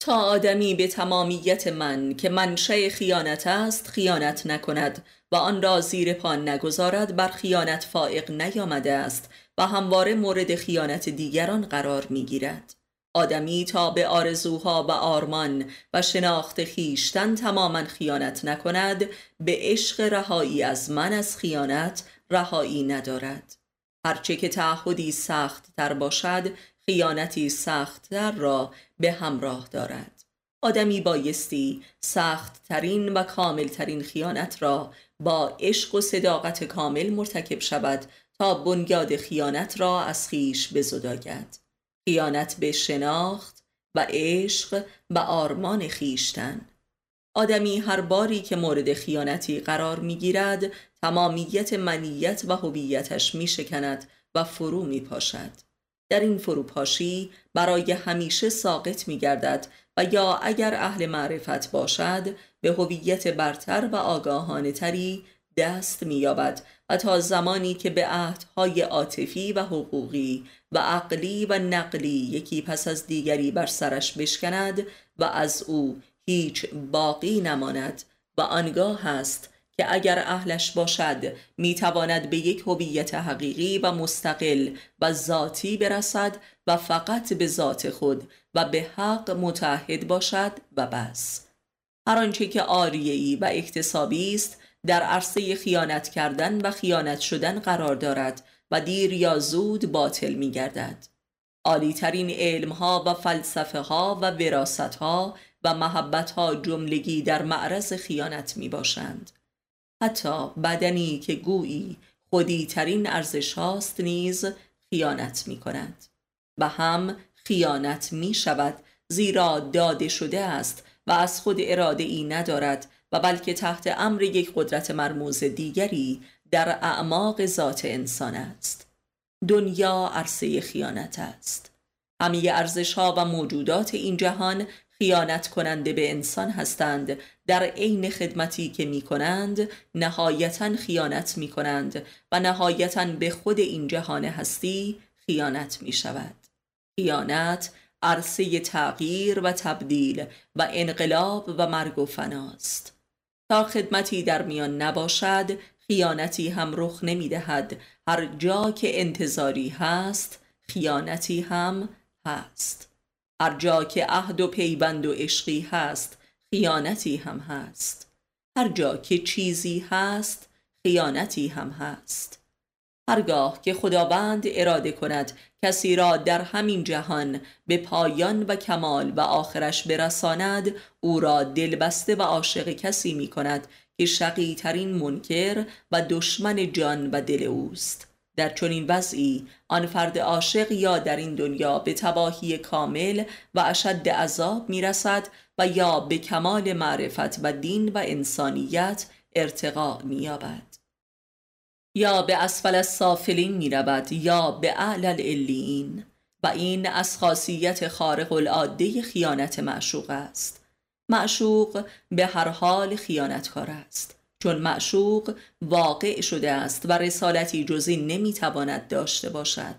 تا آدمی به تمامیت من که منشه خیانت است خیانت نکند و آن را زیر پا نگذارد بر خیانت فائق نیامده است و همواره مورد خیانت دیگران قرار می‌گیرد. آدمی تا به آرزوها و آرمان و شناخت خیشتن تماما خیانت نکند به عشق رهایی از من از خیانت رهایی ندارد. هرچه که تعهدی سخت تر باشد خیانتی سخت تر را به همراه دارد. آدمی بایستی سخت ترین و کامل ترین خیانت را با عشق و صداقت کامل مرتکب شود تا بنیاد خیانت را از خیش بزداید. خیانت به شناخت و عشق و آرمان خیشتن. آدمی هر باری که مورد خیانتی قرار می‌گیرد تمامیت منیت و هویتش میشکند و فرو میپاشد. در این فروپاشی برای همیشه ساقط میگردد و یا اگر اهل معرفت باشد به هویت برتر و آگاهانه تری دست مییابد و تا زمانی که به عهدهای عاطفی و حقوقی و عقلی و نقلی یکی پس از دیگری بر سرش بشکند و از او هیچ باقی نماند و آنگاه هست که اگر اهلش باشد می‌تواند به یک هویت حقیقی و مستقل و ذاتی برسد و فقط به ذات خود و به حق متحد باشد و بس. هر آنچه که آریه‌ای و اکتسابی است در عرصه خیانت کردن و خیانت شدن قرار دارد و دیر یا زود باطل می گردد. عالی ترین علم ها و فلسفه ها و وراست ها و محبت ها جملگی در معرض خیانت می باشند. حتی بدنی که گویی خودی ترین ارزش هاست نیز خیانت می کند. و هم خیانت می شود زیرا داده شده است و از خود اراده ای ندارد و بلکه تحت امر یک قدرت مرموز دیگری در اعماق ذات انسان است. دنیا عرصه خیانت است. همه ارزش ها و موجودات این جهان خیانت کننده به انسان هستند. در عین خدمتی که می کنند نهایتا خیانت می کنند و نهایتا به خود این جهان هستی خیانت می شود خیانت عرصه تغییر و تبدیل و انقلاب و مرگ و فناست تا خدمتی در میان نباشد خیانتی هم رخ نمی دهد هر جا که انتظاری هست خیانتی هم هست. هر جا که عهد و پیوند و عشقی هست خیانتی هم هست. هر جا که چیزی هست خیانتی هم هست. هرگاه که خداوند اراده کند کسی را در همین جهان به پایان و کمال و آخرش برساند او را دلبسته و عاشق کسی می کند که شقی ترین منکر و دشمن جان و دل اوست. در چنین وضعی آن فرد عاشق یا در این دنیا به تباهی کامل و اشد عذاب می‌رسد و یا به کمال معرفت و دین و انسانیت ارتقا مییابد. یا به اسفل السافلین می رود یا به اعلی العلیین و این از خاصیت خارق العاده خیانت معشوق است. معشوق به هر حال خیانتکار است. چون معشوق واقع شده است و رسالتی جزی نمی‌تواند داشته باشد.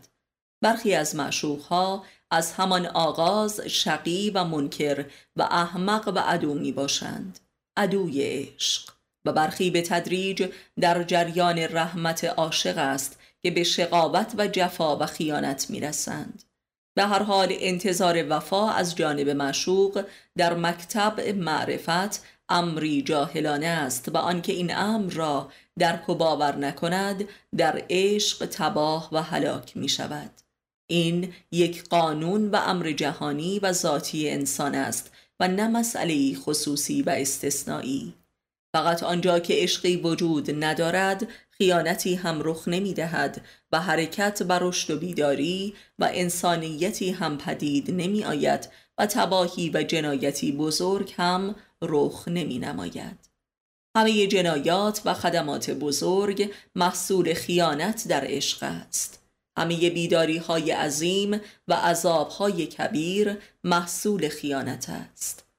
برخی از معشوقها از همان آغاز شقی و منکر و احمق و عدو می باشند عدوی عشق. و برخی به تدریج در جریان رحمت عاشق است که به شقاوت و جفا و خیانت می رسند. به هر حال انتظار وفا از جانب معشوق در مکتب معرفت امری جاهلانه است و آنکه این امر را درک و باور نکند در عشق تباه و هلاک می شود این یک قانون و امر جهانی و ذاتی انسان است و نه مسئله خصوصی و استثنایی فقط آنجا که عشقی وجود ندارد خیانتی هم رخ نمی دهد و حرکت و رشد و بیداری و انسانیتی هم پدید نمی آید و تباهی و جنایتی بزرگ هم رخ نمی نماید. همه جنایات و خدمات بزرگ محصول خیانت در عشق است. همه بیداری های عظیم و عذاب های کبیر محصول خیانت است.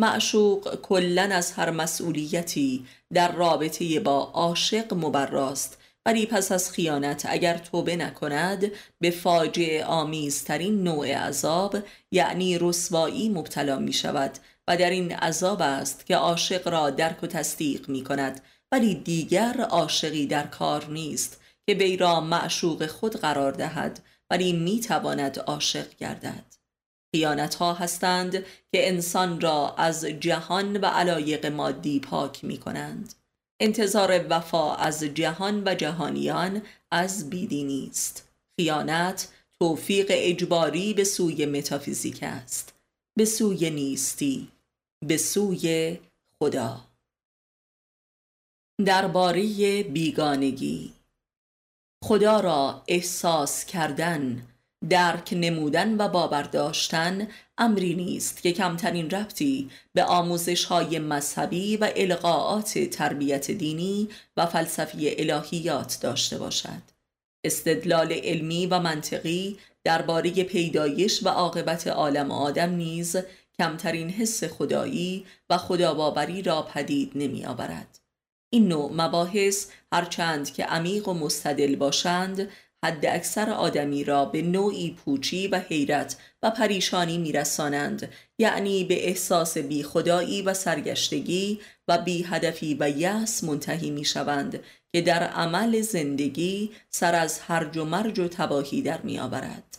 معشوق کلا از هر مسئولیتی در رابطه با عاشق مبراست. ولی پس از خیانت اگر توبه نکند به فاجعه آمیزترین نوع عذاب یعنی رسوایی مبتلا می شود و در این عذاب است که عاشق را درک و تصدیق می کند ولی دیگر عاشقی در کار نیست که وی را معشوق خود قرار دهد. ولی می تواند عاشق گردد. خیانت ها هستند که انسان را از جهان و علایق مادی پاک می کنند انتظار وفا از جهان و جهانیان از بیدینی است خیانت توفیق اجباری به سوی متافیزیک است. به سوی نیستی به سوی خدا. درباره بیگانگی. خدا را احساس کردن درک نمودن و باور داشتن امری نیست که کمترین ربطی به آموزش های مذهبی و القاعات تربیت دینی و فلسفی الهیات داشته باشد استدلال علمی و منطقی درباره پیدایش و عاقبت عالم آدم نیز کمترین حس خدایی و خداباوری را پدید نمی آورد. این نوع مباحث هرچند که عمیق و مستدل باشند حد اکثر آدمی را به نوعی پوچی و حیرت و پریشانی میرسانند یعنی به احساس بی خدایی و سرگشتگی و بی هدفی و یأس منتهی می شوند که در عمل زندگی سر از هرج و مرج و تباهی در می آورد.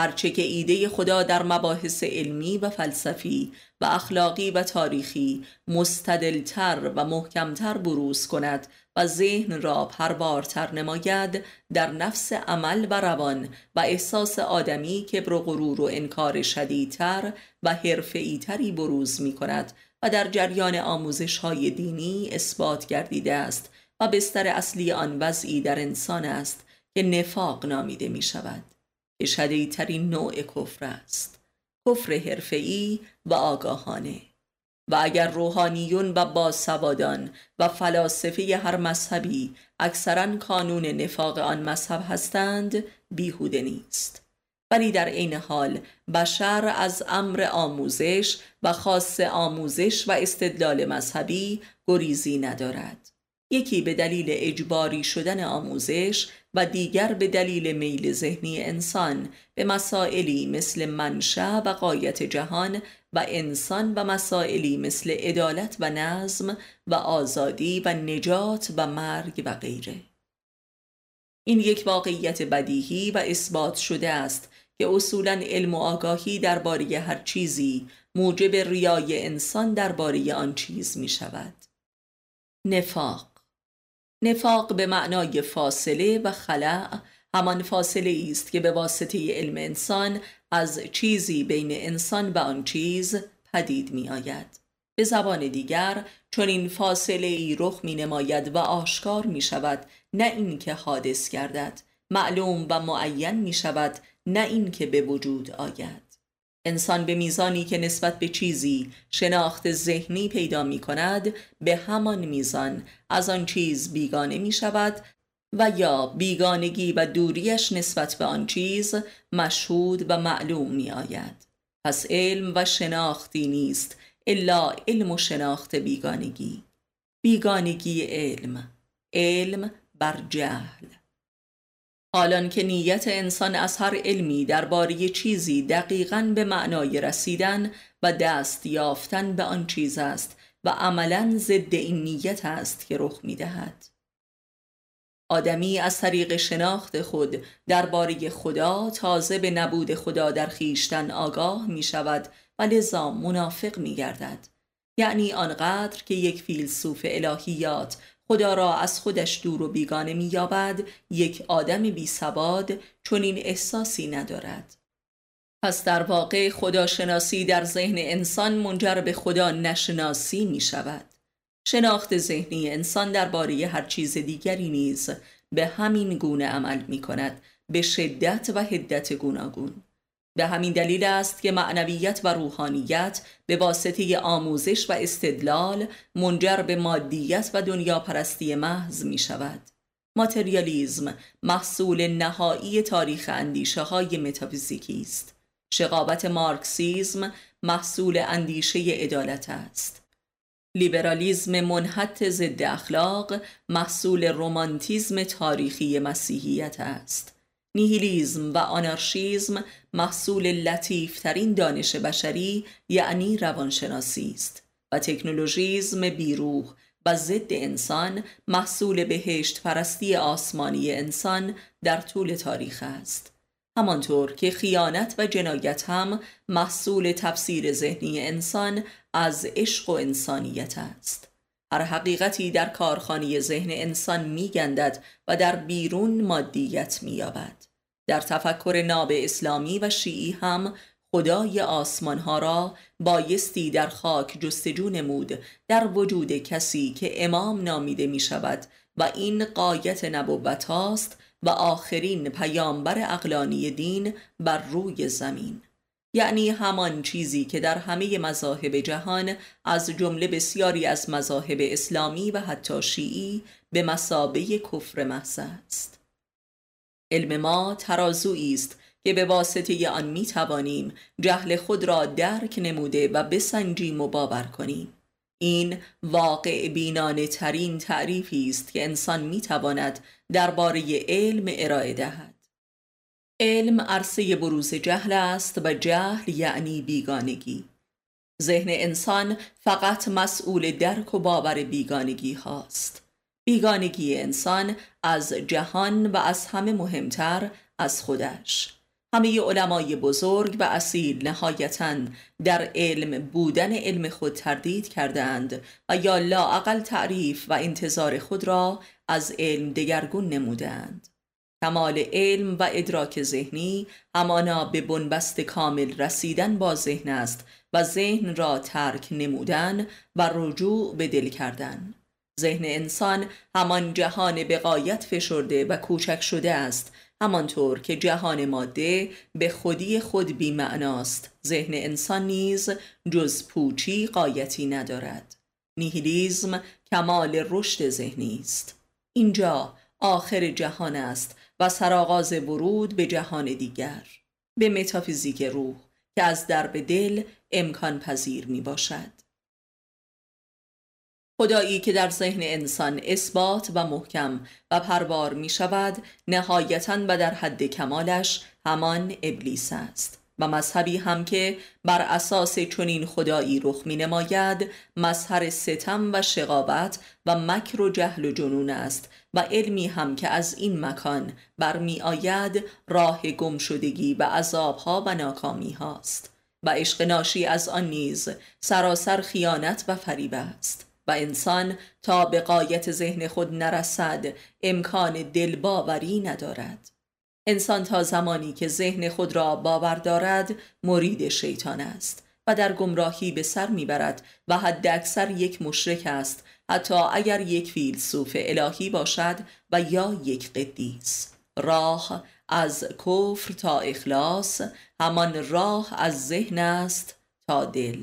هرچه که ایده خدا در مباحث علمی و فلسفی و اخلاقی و تاریخی مستدلتر و محکمتر بروز کند و ذهن را پروارتر نماید در نفس عمل و روان و احساس آدمی که و غرور و انکار شدیدتر و حرفه‌ایتری بروز می کند و در جریان آموزش های دینی اثبات گردیده است و بستر اصلی آن وضعی در انسان است که نفاق نامیده می شود که شدیدترین نوع کفر است. کفر حرفه‌ای و آگاهانه. و اگر روحانیون و باسوادان و فلاسفه هر مذهبی اکثرا کانون نفاق آن مذهب هستند بیهوده نیست. ولی در عین حال بشر از امر آموزش و خاص آموزش و استدلال مذهبی گریزی ندارد. یکی به دلیل اجباری شدن آموزش و دیگر به دلیل میل ذهنی انسان به مسائلی مثل منشأ و قایت جهان و انسان و مسائلی مثل عدالت و نظم و آزادی و نجات و مرگ و غیره. این یک واقعیت بدیهی و اثبات شده است که اصولا علم و آگاهی درباره هر چیزی موجب ریای انسان درباره آن چیز می شود. نفاق. نفاق به معنای فاصله و خلع همان فاصله است که به واسطه علم انسان از چیزی بین انسان و آن چیز پدید می آید. به زبان دیگر چون این فاصله ای رخ می نماید و آشکار می شود نه اینکه حادث گردد معلوم و معین می شود نه اینکه به وجود آید انسان به میزانی که نسبت به چیزی شناخت ذهنی پیدا می کند به همان میزان از آن چیز بیگانه می شود و یا بیگانگی و دوریش نسبت به آن چیز مشهود و معلوم می آید پس علم و شناختی نیست الا علم و شناخت بیگانگی. بیگانگی علم. علم بر جهل. حالان که نیت انسان از هر علمی درباره چیزی دقیقا به معنای رسیدن و دست یافتن به آن چیز است و عملا ضد این نیت است که رخ می دهد. آدمی از طریق شناخت خود درباره خدا تازه به نبود خدا در خیشتن آگاه می شود و لذا منافق می گردد. یعنی آنقدر که یک فیلسوف الهیات خدا را از خودش دور و بیگانه می یابد یک آدم بی سواد چون این احساسی ندارد پس در واقع خداشناسی در ذهن انسان منجر به خدا نشناسی می شود شناخت ذهنی انسان درباره هر چیز دیگری نیز به همین گونه عمل می کند به شدت و هدت گوناگون به همین دلیل است که معنویت و روحانیت به واسطه آموزش و استدلال منجر به مادیت و دنیا پرستی محض می شود. ماتریالیزم محصول نهایی تاریخ اندیشه های متافیزیکی است. شقابت مارکسیزم محصول اندیشه عدالت است. لیبرالیزم منحط ضد اخلاق محصول رومانتیزم تاریخی مسیحیت است. نیهیلیزم و آنارشیزم محصول لطیفترین دانش بشری یعنی روانشناسی است و تکنولوژیزم بیروح و ضد انسان محصول بهشت پرستی آسمانی انسان در طول تاریخ است همانطور که خیانت و جنایت هم محصول تفسیر ذهنی انسان از عشق و انسانیت است. هر حقیقتی در کارخانه ذهن انسان میگندد و در بیرون مادیت مییابد. در تفکر ناب اسلامی و شیعی هم خدای آسمان ها را بایستی در خاک جستجو نمود در وجود کسی که امام نامیده می شود و این قایت نبوت هاست و آخرین پیامبر اقلانی دین بر روی زمین. یعنی همان چیزی که در همه مذاهب جهان از جمله بسیاری از مذاهب اسلامی و حتی شیعی به مسابه کفر محض است. علم ما ترازویی است که به واسطه آن می توانیم جهل خود را درک نموده و بسنجیم و باور کنیم. این واقع بینانه ترین تعریفی است که انسان می تواند درباره علم ارائه دهد. علم عرصه بروز جهل است و جهل یعنی بیگانگی. ذهن انسان فقط مسئول درک و باور بیگانگی هاست. بیگانگی انسان از جهان و از همه مهمتر از خودش. همه علمای بزرگ و اصیل نهایتا در علم بودن علم خود تردید کردند و یا لاعقل تعریف و انتظار خود را از علم دگرگون نمودند کمال علم و ادراک ذهنی همانا به بنبست کامل رسیدن با ذهن است و ذهن را ترک نمودن و رجوع به دل کردن. ذهن انسان همان جهان بقایت فشرده و کوچک شده است همانطور که جهان ماده به خودی خود بی معناست ذهن انسان نیز جز پوچی قایتی ندارد. نیهیلیزم کمال رشد ذهنی است. اینجا آخر جهان است و سرآغاز ورود به جهان دیگر به متافیزیک روح که از درب دل امکان پذیر می باشد خدایی که در ذهن انسان اثبات و محکم و پروار می شود نهایتا و در حد کمالش همان ابلیس است. و مذهبی هم که بر اساس چنین خدایی رخ می نماید مظهر ستم و شقابت و مکر و جهل و جنون است و علمی هم که از این مکان برمی آید راه گمشدگی و عذابها و ناکامی هاست و عشق ناشی از آن نیز سراسر خیانت و فریب است و انسان تا به قایت ذهن خود نرسد امکان دل باوری ندارد. انسان تا زمانی که ذهن خود را باور دارد مرید شیطان است و در گمراهی به سر می‌برد و حد اکثر یک مشرک است حتی اگر یک فیلسوف الهی باشد و یا یک قدیس. راه از کفر تا اخلاص همان راه از ذهن است تا دل.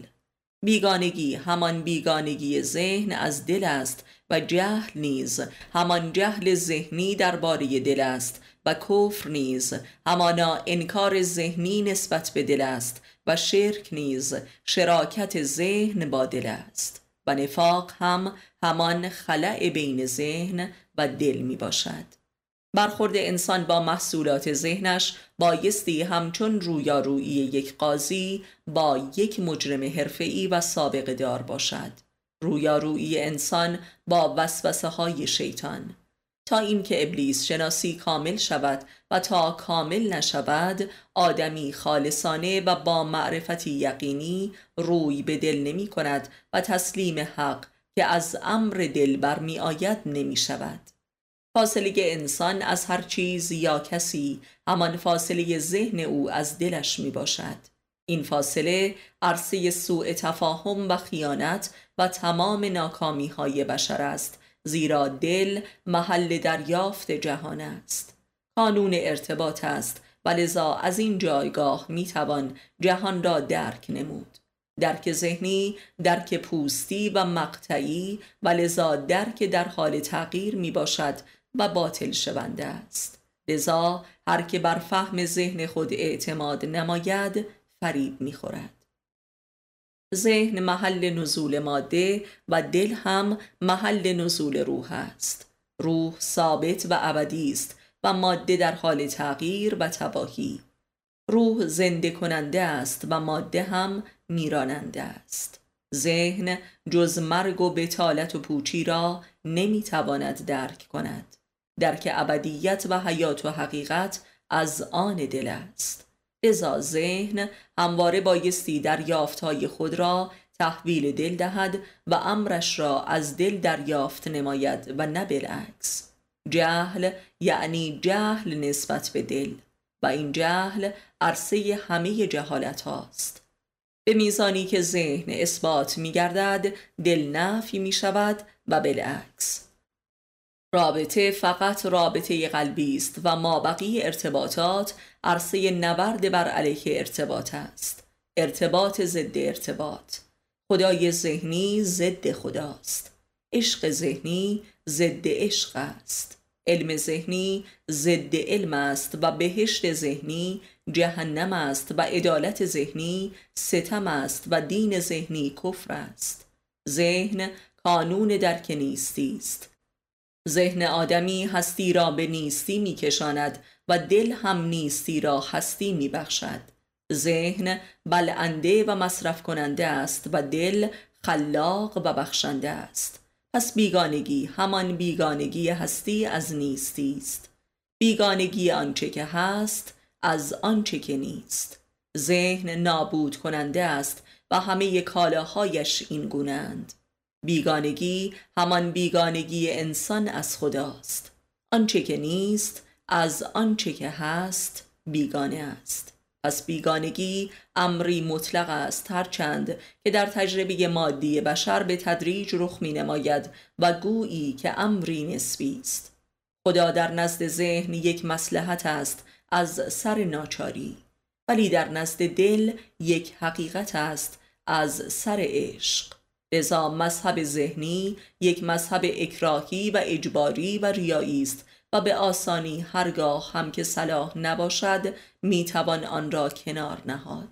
بیگانگی همان بیگانگی ذهن از دل است و جهل نیز همان جهل ذهنی درباره دل است. و کفر نیز همانا انکار ذهنی نسبت به دل است و شرک نیز شراکت ذهن با دل است و نفاق هم همان خلع بین ذهن و دل می باشد. برخورد انسان با محصولات ذهنش بایستی همچون رویارویی یک قاضی با یک مجرم حرفه‌ای و سابقه دار باشد. رویارویی انسان با وسوسه های شیطان تا اینکه ابلیس شناسی کامل شود و تا کامل نشود آدمی خالصانه و با معرفتی یقینی روی به دل نمی کند و تسلیم حق که از امر دل برمی آید نمی شود. فاصله انسان از هر چیز یا کسی همان فاصله ذهن او از دلش می باشد. این فاصله عرصه سوء تفاهم و خیانت و تمام ناکامی های بشر است زیرا دل محل دریافت جهان است. قانون ارتباط است و لذا از این جایگاه می‌توان جهان را درک نمود. درک ذهنی درک پوستی و مقطعی و لذا درک در حال تغییر می باشد و باطل شونده است. لذا هر که بر فهم ذهن خود اعتماد نماید فریب می‌خورد. ذهن محل نزول ماده و دل هم محل نزول روح است. روح ثابت و ابدی است و ماده در حال تغییر و تباهی. روح زنده کننده است و ماده هم میراننده است. ذهن جز مرگ و بتالت و پوچی را نمی‌تواند درک کند. درک ابدیت و حیات و حقیقت از آن دل است. ازا ذهن همواره بایستی در یافتهای خود را تحویل دل دهد و امرش را از دل دریافت نماید و نه بالعکس. جهل یعنی جهل نسبت به دل و این جهل عرصه همه جهالت هاست به میزانی که ذهن اثبات می گردد دل نفی می شود و بالعکس. رابطه فقط رابطه قلبی است و مابقی ارتباطات عرصه نبرد بر علیه ارتباط است. ارتباط ضد ارتباط. خدای ذهنی ضد خداست. عشق ذهنی ضد عشق است. علم ذهنی ضد علم است و بهشت ذهنی جهنم است و عدالت ذهنی ستم است و دین ذهنی کفر است. ذهن قانون درک نیستی است. ذهن آدمی هستی را به نیستی میکشاند و دل هم نیستی را هستی میبخشد. ذهن بلنده و مصرف کننده است و دل خلاق و بخشنده است. پس بیگانگی همان بیگانگی هستی از نیستی است. بیگانگی آنچه که هست از آنچه که نیست. ذهن نابود کننده است و همه کالاهایش این گونند بیگانگی همان بیگانگی انسان از خداست. آنچه که نیست از آنچه که هست بیگانه است. پس بیگانگی امری مطلق است هرچند که در تجربه مادی بشر به تدریج رخ می نماید و گویی که امری نسبی است. خدا در نزد ذهن یک مسلحت است از سر ناچاری ولی در نزد دل یک حقیقت است از سر عشق. لذا مذهب ذهنی یک مذهب اکراهی و اجباری و ریایی است و به آسانی هرگاه هم که صلاح نباشد می‌توان آن را کنار نهاد.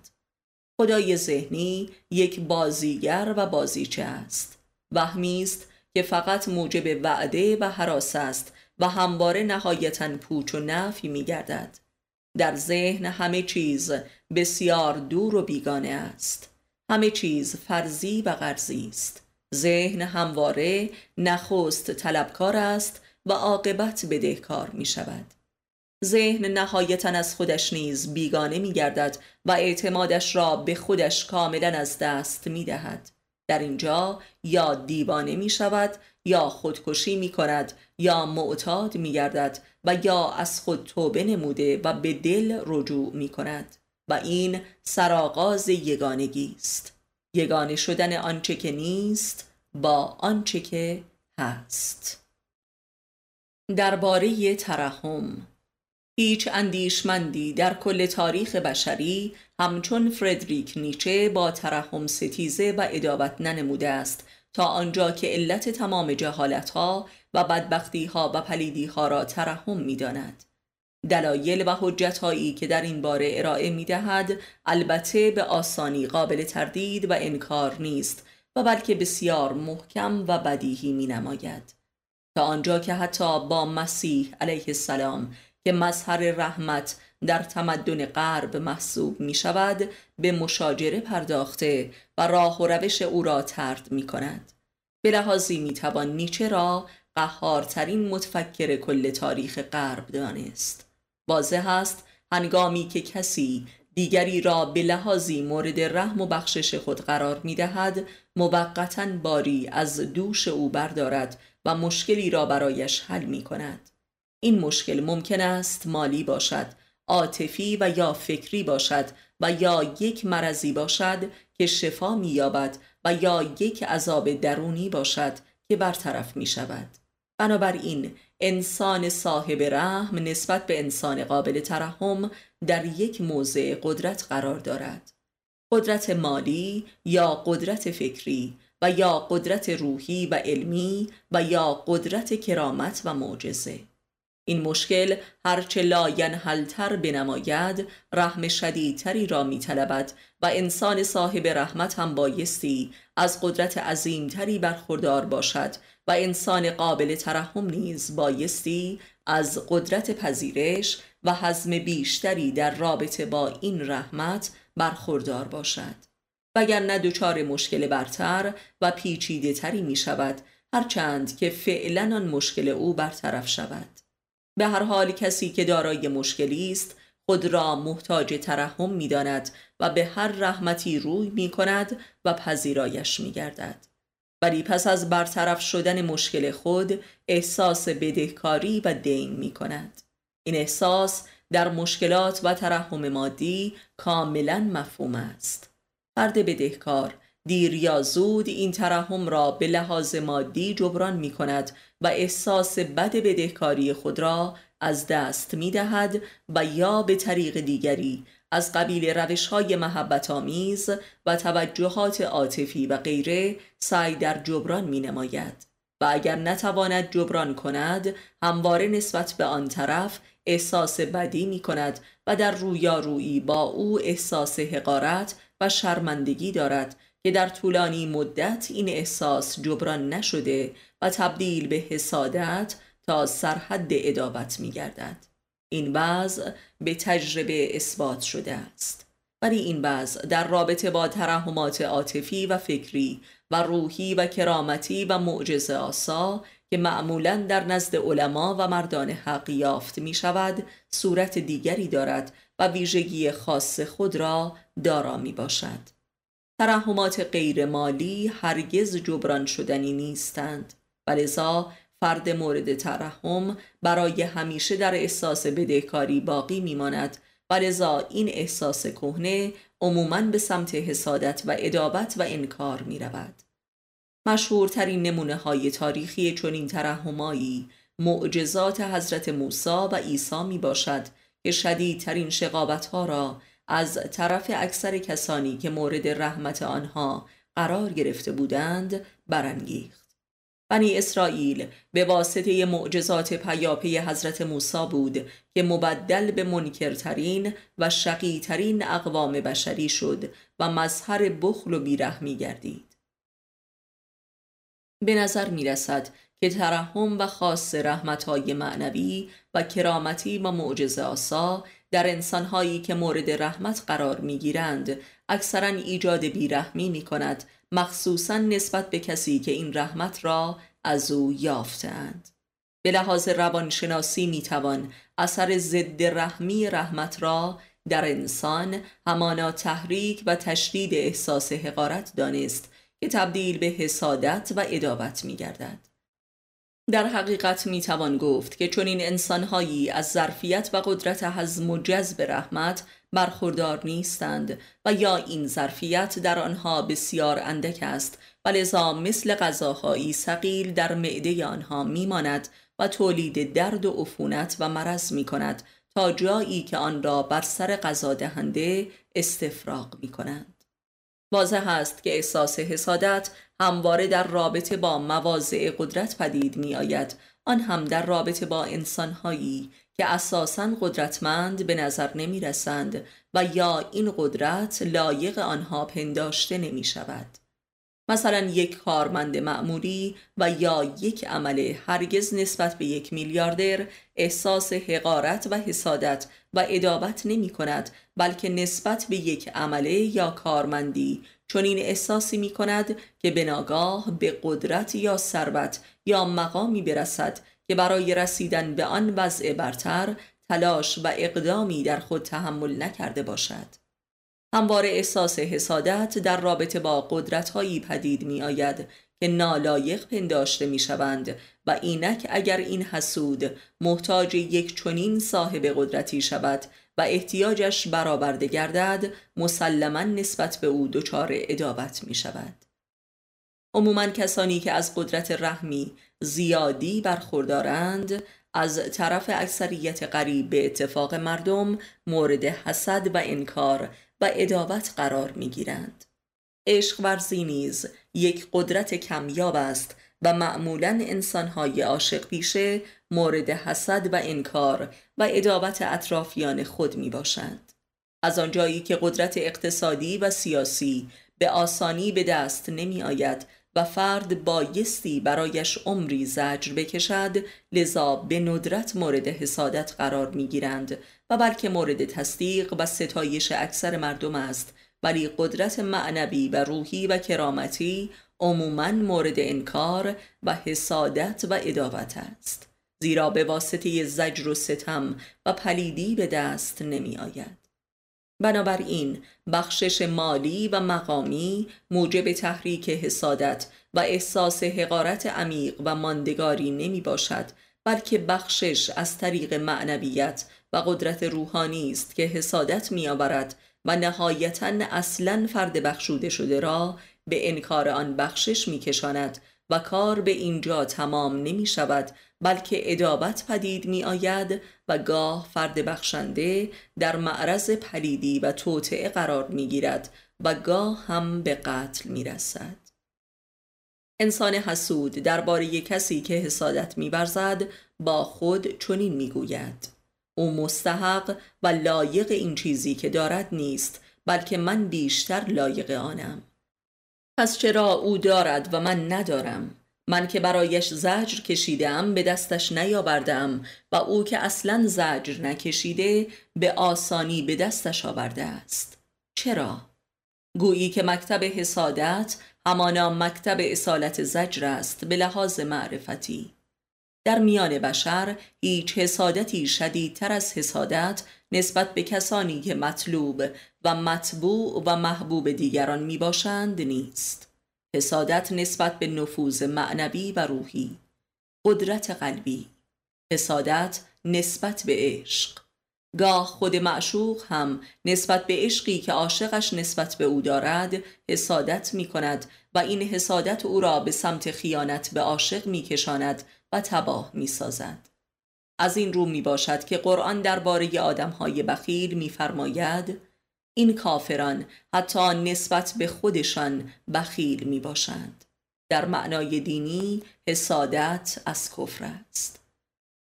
خدای ذهنی یک بازیگر و بازیچه است. وهمی است که فقط موجب وعده و حراس است و همواره نهایتا پوچ و نفی میگردد. در ذهن همه چیز بسیار دور و بیگانه است. همه چیز فرضی و غرضی است. ذهن همواره نخست طلبکار است و عاقبت بدهکار می شود ذهن نهایتا از خودش نیز بیگانه می گردد و اعتمادش را به خودش کاملا از دست می دهد در اینجا یا دیوانه می شود یا خودکشی می کند یا معتاد می گردد و یا از خود توبه نموده و به دل رجوع می کند و این سرآغاز یگانگی است. یگانه شدن آنچه که نیست با آنچه که هست. درباره ترحم هیچ اندیشمندی در کل تاریخ بشری همچون فردریک نیچه با ترحم ستیزه و ادابت ننموده است تا آنجا که علت تمام جهالتها و بدبختیها و پلیدیها را ترحم می داند. دلایل و حجتهایی که در این باره ارائه می دهد البته به آسانی قابل تردید و انکار نیست و بلکه بسیار محکم و بدیهی می نماید. تا آنجا که حتی با مسیح علیه السلام که مظهر رحمت در تمدن غرب محسوب می شود به مشاجره پرداخته و راه و روش او را ترد می کند به لحاظی می توان نیچه را قهارترین متفکر کل تاریخ غرب دانست. واضح است هنگامی که کسی دیگری را به لحاظی مورد رحم و بخشش خود قرار می دهد موقتا باری از دوش او بردارد و مشکلی را برایش حل می کند این مشکل ممکن است مالی باشد عاطفی و یا فکری باشد و یا یک مرضی باشد که شفا مییابد و یا یک عذاب درونی باشد که برطرف می شود بنابراین انسان صاحب رحم نسبت به انسان قابل ترحم در یک موضع قدرت قرار دارد. قدرت مالی یا قدرت فکری و یا قدرت روحی و علمی و یا قدرت کرامت و معجزه. این مشکل هرچه لاینحلتر بنماید رحم شدیدتری را میطلبد و انسان صاحب رحمت هم بایستی از قدرت عظیمتری برخوردار باشد و انسان قابل ترحم نیز بایستی از قدرت پذیرش و حزم بیشتری در رابطه با این رحمت برخوردار باشد. وگرنه دچار مشکل برتر و پیچیده تری می شود هرچند که فعلا آن مشکل او برطرف شود به هر حال کسی که دارای مشکلی است خود را محتاج ترحم می داند و به هر رحمتی روی می کند و پذیرایش می گردد. ولی پس از برطرف شدن مشکل خود احساس بدهکاری و دین می کند. این احساس در مشکلات و ترحم مادی کاملا مفهوم است. فرد بدهکار. دیر یا زود این ترحم را به لحاظ مادی جبران می کند و احساس بد بدهکاری خود را از دست می دهد و یا به طریق دیگری از قبیل روش های محبت آمیز و توجهات عاطفی و غیره سعی در جبران می نماید و اگر نتواند جبران کند همواره نسبت به آن طرف احساس بدی می کند و در رویارویی با او احساس حقارت و شرمندگی دارد که در طولانی مدت این احساس جبران نشده و تبدیل به حسادت تا سرحد ادابت می گردد. این وضع به تجربه اثبات شده است. ولی این وضع در رابطه با ترحمات عاطفی و فکری و روحی و کرامتی و معجزه آسا که معمولا در نزد علما و مردان حق یافت می شود صورت دیگری دارد و ویژگی خاص خود را دارا می باشد. ترحمات غیر مالی هرگز جبران شدنی نیستند ولذا فرد مورد ترحم برای همیشه در احساس بدهکاری باقی میماند و این احساس کهنه عموما به سمت حسادت و ادابت و انکار می رود. مشهورترین نمونه های تاریخی چنین ترحمایی معجزات حضرت موسی و عیسی می باشد که شدیدترین شقابت ها را از طرف اکثر کسانی که مورد رحمت آنها قرار گرفته بودند برانگیخت. بنی اسرائیل به واسطه معجزات پیاپی حضرت موسی بود که مبدل به منکرترین و شقیترین اقوام بشری شد و مظهر بخل و بیرحمی گردید. به نظر می رسد که ترحم و خاص رحمتهای معنوی و کرامتی و معجزه آسا در انسانهایی که مورد رحمت قرار می گیرند اکثرا ایجاد بیرحمی می کند مخصوصا نسبت به کسی که این رحمت را از او یافتند به لحاظ روانشناسی می توان اثر ضد رحمی رحمت را در انسان همانا تحریک و تشدید احساس حقارت دانست که تبدیل به حسادت و ادابت می گردد. در حقیقت می توان گفت که چون این انسانهایی از ظرفیت و قدرت حزم و جذب رحمت برخوردار نیستند و یا این ظرفیت در آنها بسیار اندک است و لذا مثل غذاهایی سقیل در معده آنها میماند و تولید درد و عفونت و مرض می کند تا جایی که آن را بر سر قضا دهنده استفراغ می کنند. واضح است که احساس حسادت همواره در رابطه با مواضع قدرت پدید می آید آن هم در رابطه با انسانهایی که اساسا قدرتمند به نظر نمی رسند و یا این قدرت لایق آنها پنداشته نمی شود. مثلا یک کارمند معمولی و یا یک عمل هرگز نسبت به یک میلیاردر احساس حقارت و حسادت و ادابت نمی کند بلکه نسبت به یک عمله یا کارمندی. چون این احساسی می کند که به ناگاه به قدرت یا ثروت یا مقامی برسد که برای رسیدن به آن وضع برتر تلاش و اقدامی در خود تحمل نکرده باشد. همواره احساس حسادت در رابطه با قدرتهایی پدید می آید که نالایق پنداشته می شوند و اینک اگر این حسود محتاج یک چنین صاحب قدرتی شود و احتیاجش برآورده گردد مسلما نسبت به او دچار ادابت می شود عموما کسانی که از قدرت رحمی زیادی برخوردارند از طرف اکثریت قریب به اتفاق مردم مورد حسد و انکار و ادابت قرار می گیرند. عشق ورزی نیز یک قدرت کمیاب است و معمولا انسانهای عاشق پیشه مورد حسد و انکار و ادابت اطرافیان خود می باشند. از آنجایی که قدرت اقتصادی و سیاسی به آسانی به دست نمی آید و فرد بایستی برایش عمری زجر بکشد لذا به ندرت مورد حسادت قرار می گیرند و بلکه مورد تصدیق و ستایش اکثر مردم است. ولی قدرت معنوی و روحی و کرامتی عموما مورد انکار و حسادت و اداوت است. زیرا به واسطه زجر و ستم و پلیدی به دست نمی آید. بنابراین بخشش مالی و مقامی موجب تحریک حسادت و احساس حقارت عمیق و ماندگاری نمی باشد بلکه بخشش از طریق معنویت و قدرت روحانی است که حسادت می آورد و نهایتا اصلا فرد بخشوده شده را به انکار آن بخشش می کشاند و کار به اینجا تمام نمی شود بلکه ادابت پدید می آید و گاه فرد بخشنده در معرض پلیدی و توطعه قرار می گیرد و گاه هم به قتل می رسد. انسان حسود درباره کسی که حسادت میورزد با خود چنین می‌گوید او مستحق و لایق این چیزی که دارد نیست بلکه من بیشتر لایق آنم. پس چرا او دارد و من ندارم؟ من که برایش زجر کشیدم به دستش نیاوردم و او که اصلا زجر نکشیده به آسانی به دستش آورده است. چرا؟ گویی که مکتب حسادت همانا مکتب اصالت زجر است به لحاظ معرفتی. در میان بشر هیچ حسادتی شدیدتر از حسادت نسبت به کسانی که مطلوب و مطبوع و محبوب دیگران می باشند نیست. حسادت نسبت به نفوذ معنوی و روحی. قدرت قلبی. حسادت نسبت به عشق. گاه خود معشوق هم نسبت به عشقی که عاشقش نسبت به او دارد حسادت می کند و این حسادت او را به سمت خیانت به عاشق می کشاند و تباه می سازد. از این رو می باشد که قرآن درباره آدمهای بخیل می فرماید این کافران حتی نسبت به خودشان بخیل می باشند. در معنای دینی حسادت از کفر است.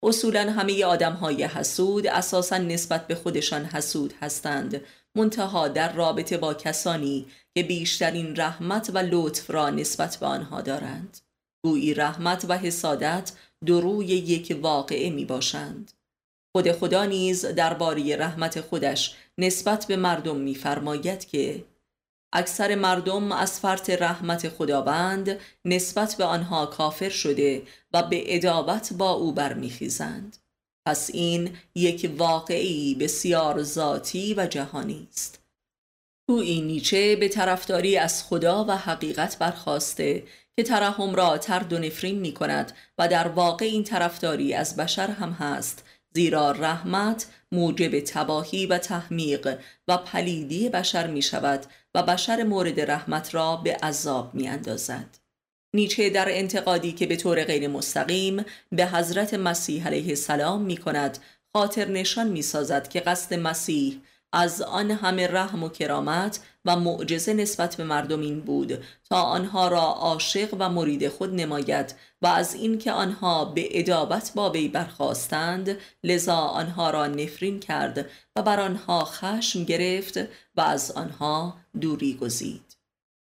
اصولا همه آدم های حسود اساسا نسبت به خودشان حسود هستند منتها در رابطه با کسانی که بیشترین رحمت و لطف را نسبت به آنها دارند گویی رحمت و حسادت دروی یک واقعه می باشند. خود خدا نیز درباره رحمت خودش نسبت به مردم میفرماید که اکثر مردم از فرط رحمت خداوند نسبت به آنها کافر شده و به ادابت با او برمیخیزند. پس این یک واقعی بسیار ذاتی و جهانی است. این نیچه به طرفداری از خدا و حقیقت برخواسته که ترحم را ترد و نفرین می کند و در واقع این طرفداری از بشر هم هست زیرا رحمت موجب تباهی و تحمیق و پلیدی بشر می شود و بشر مورد رحمت را به عذاب می اندازد. نیچه در انتقادی که به طور غیر مستقیم به حضرت مسیح علیه السلام می کند خاطر نشان می سازد که قصد مسیح از آن همه رحم و کرامت و معجزه نسبت به مردم این بود تا آنها را عاشق و مرید خود نماید و از اینکه آنها به ادابت با وی برخواستند لذا آنها را نفرین کرد و بر آنها خشم گرفت و از آنها دوری گزید.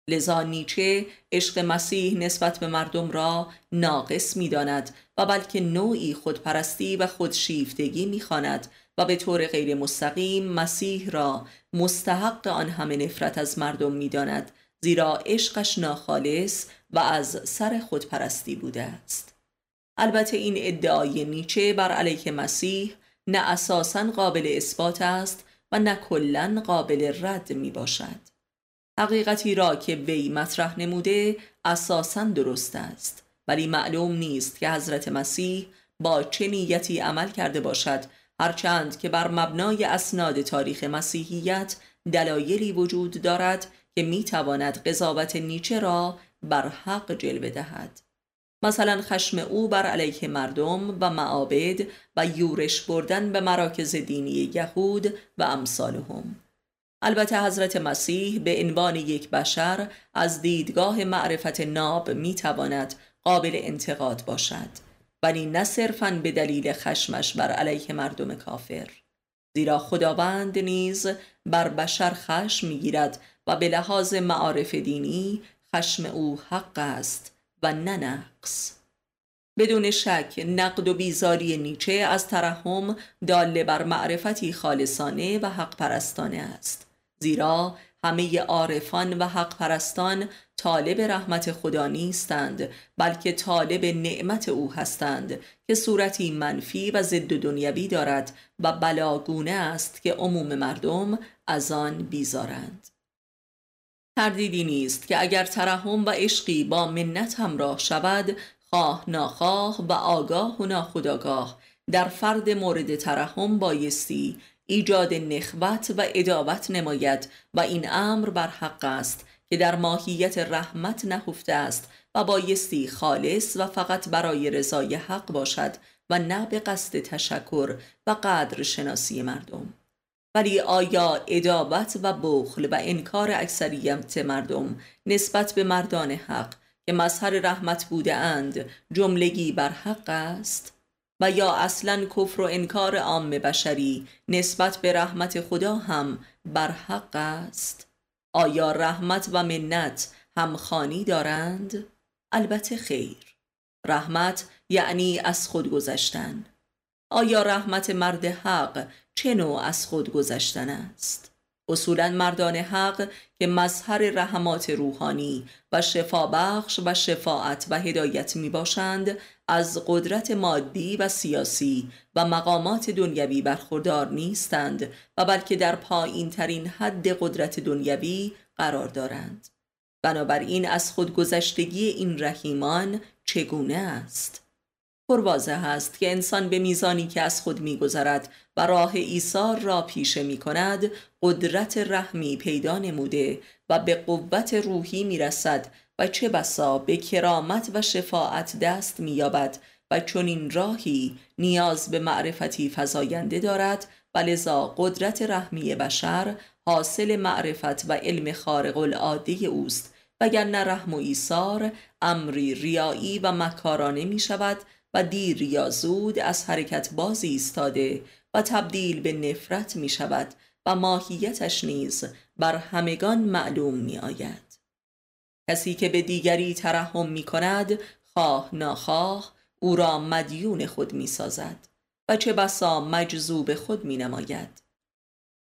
لذا نیچه عشق مسیح نسبت به مردم را ناقص می داند و بلکه نوعی خودپرستی و خودشیفتگی می خاند و به طور غیر مستقیم مسیح را مستحق آن همه نفرت از مردم می داند زیرا عشقش ناخالص و از سر خودپرستی بوده است. البته این ادعای نیچه بر علیه مسیح نه اساسا قابل اثبات است و نه کلا قابل رد می باشد حقیقتی را که وی مطرح نموده اساسا درست است ولی معلوم نیست که حضرت مسیح با چه نیتی عمل کرده باشد هرچند که بر مبنای اسناد تاریخ مسیحیت دلایلی وجود دارد که می تواند قضاوت نیچه را بر حق جلوه دهد. مثلا خشم او بر علیه مردم و معابد و یورش بردن به مراکز دینی یهود و امثالهم. البته حضرت مسیح به عنوان یک بشر از دیدگاه معرفت ناب می تواند قابل انتقاد باشد. ولی نه صرفا به دلیل خشمش بر علیه مردم کافر. زیرا خداوند نیز بر بشر خشم می‌گیرد و به لحاظ معارف دینی خشم او حق است و نه نقص. بدون شک نقد و بیزاری نیچه از ترحم داله بر معرفتی خالصانه و حق پرستانه است. زیرا همه عارفان و حق پرستان طالب رحمت خدا نیستند بلکه طالب نعمت او هستند که صورتی منفی و ضد دنیوی دارد و بلاگونه است که عموم مردم از آن بیزارند. تردیدی نیست که اگر ترحم و عشقی با منت همراه شود خواه ناخواه و آگاه و ناخداگاه در فرد مورد ترحم بایستی ایجاد نخوت و ادابت نماید و این امر بر حق است که در ماهیت رحمت نهفته است و بایستی خالص و فقط برای رضای حق باشد و نه به قصد تشکر و قدر شناسی مردم ولی آیا ادابت و بخل و انکار اکثریت مردم نسبت به مردان حق که مظهر رحمت بوده اند جملگی بر حق است؟ و یا اصلا کفر و انکار عام بشری نسبت به رحمت خدا هم بر حق است. آیا رحمت و منت هم خانی دارند؟ البته خیر. رحمت یعنی از خود گذشتن. آیا رحمت مرد حق چه نوع از خود گذشتن است؟ اصولا مردان حق که مظهر رحمات روحانی و شفابخش و شفاعت و هدایت می باشند از قدرت مادی و سیاسی و مقامات دنیوی برخوردار نیستند و بلکه در پایین ترین حد قدرت دنیوی قرار دارند بنابراین از خودگذشتگی این رحیمان چگونه است؟ پروازه است که انسان به میزانی که از خود میگذرد و راه ایثار را پیشه می کند قدرت رحمی پیدا نموده و به قوت روحی می‌رسد و چه بسا به کرامت و شفاعت دست مییابد و چنین راهی نیاز به معرفتی فزاینده دارد و لذا قدرت رحمی بشر حاصل معرفت و علم خارق العاده اوست. وگرنه رحم و ایثار امری ریایی و مکارانه می شود و دیر یا زود از حرکت بازی ایستاده و تبدیل به نفرت می شود و ماهیتش نیز بر همگان معلوم می آید کسی که به دیگری ترحم می کند خواه ناخواه او را مدیون خود می سازد و چه بسا مجذوب خود می نماید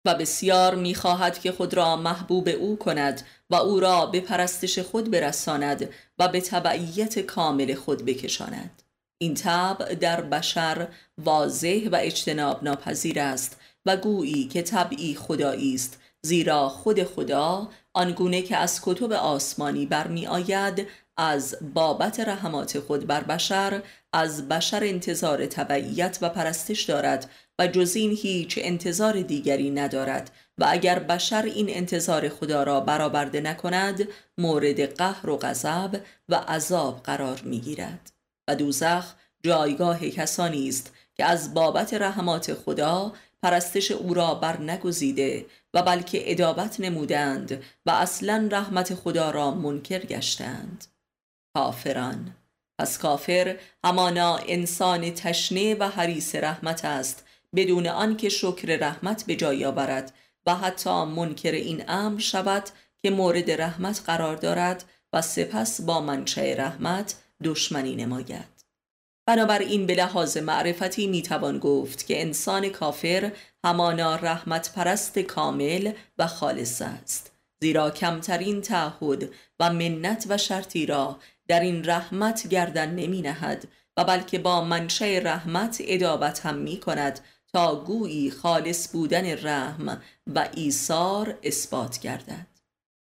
و بسیار می خواهد که خود را محبوب او کند و او را به پرستش خود برساند و به تبعیت کامل خود بکشاند. این طبع در بشر واضح و اجتناب ناپذیر است و گویی که طبعی خدایی است زیرا خود خدا آنگونه که از کتب آسمانی برمی آید از بابت رحمات خود بر بشر از بشر انتظار تبعیت و پرستش دارد و جز این هیچ انتظار دیگری ندارد و اگر بشر این انتظار خدا را برآورده نکند مورد قهر و غضب و عذاب قرار می گیرد و دوزخ جایگاه کسانی است که از بابت رحمات خدا پرستش او را بر نگزیده و بلکه ادابت نمودند و اصلا رحمت خدا را منکر گشتند. کافران. پس کافر همانا انسان تشنه و حریص رحمت است بدون آنکه شکر رحمت به جای آورد و حتی منکر این امر شود که مورد رحمت قرار دارد و سپس با منشأ رحمت دشمنی نماید. بنابراین به لحاظ معرفتی می‌توان گفت که انسان کافر همانا رحمت پرست کامل و خالص است. زیرا کمترین تعهد و منت و شرطی را در این رحمت گردن نمی نهد و بلکه با منشأ رحمت ادابت هم می کند تا گویی خالص بودن رحم و ایثار اثبات گردد.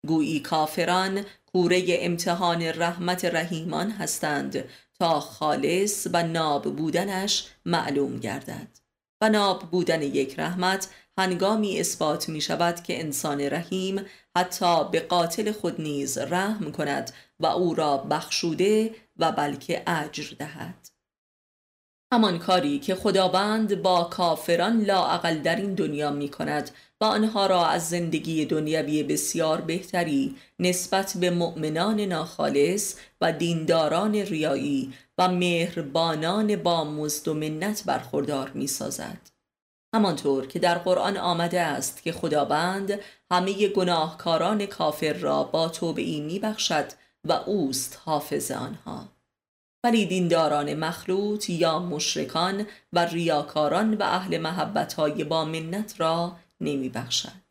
گویی کافران کوره امتحان رحمت رحیمان هستند تا خالص و ناب بودنش معلوم گردد. و ناب بودن یک رحمت هنگامی اثبات می شود که انسان رحیم حتی به قاتل خود نیز رحم کند و او را بخشوده و بلکه اجر دهد. همان کاری که خداوند با کافران لاعقل در این دنیا می کند و آنها را از زندگی دنیوی بسیار بهتری نسبت به مؤمنان ناخالص و دینداران ریایی و مهربانان با مزد و منت برخوردار می سازد. همانطور که در قرآن آمده است که خداوند همه گناهکاران کافر را با توبه ای می بخشد و اوست حافظ آنها ولی دینداران مخلوط یا مشرکان و ریاکاران و اهل محبت های با منت را نمی بخشد.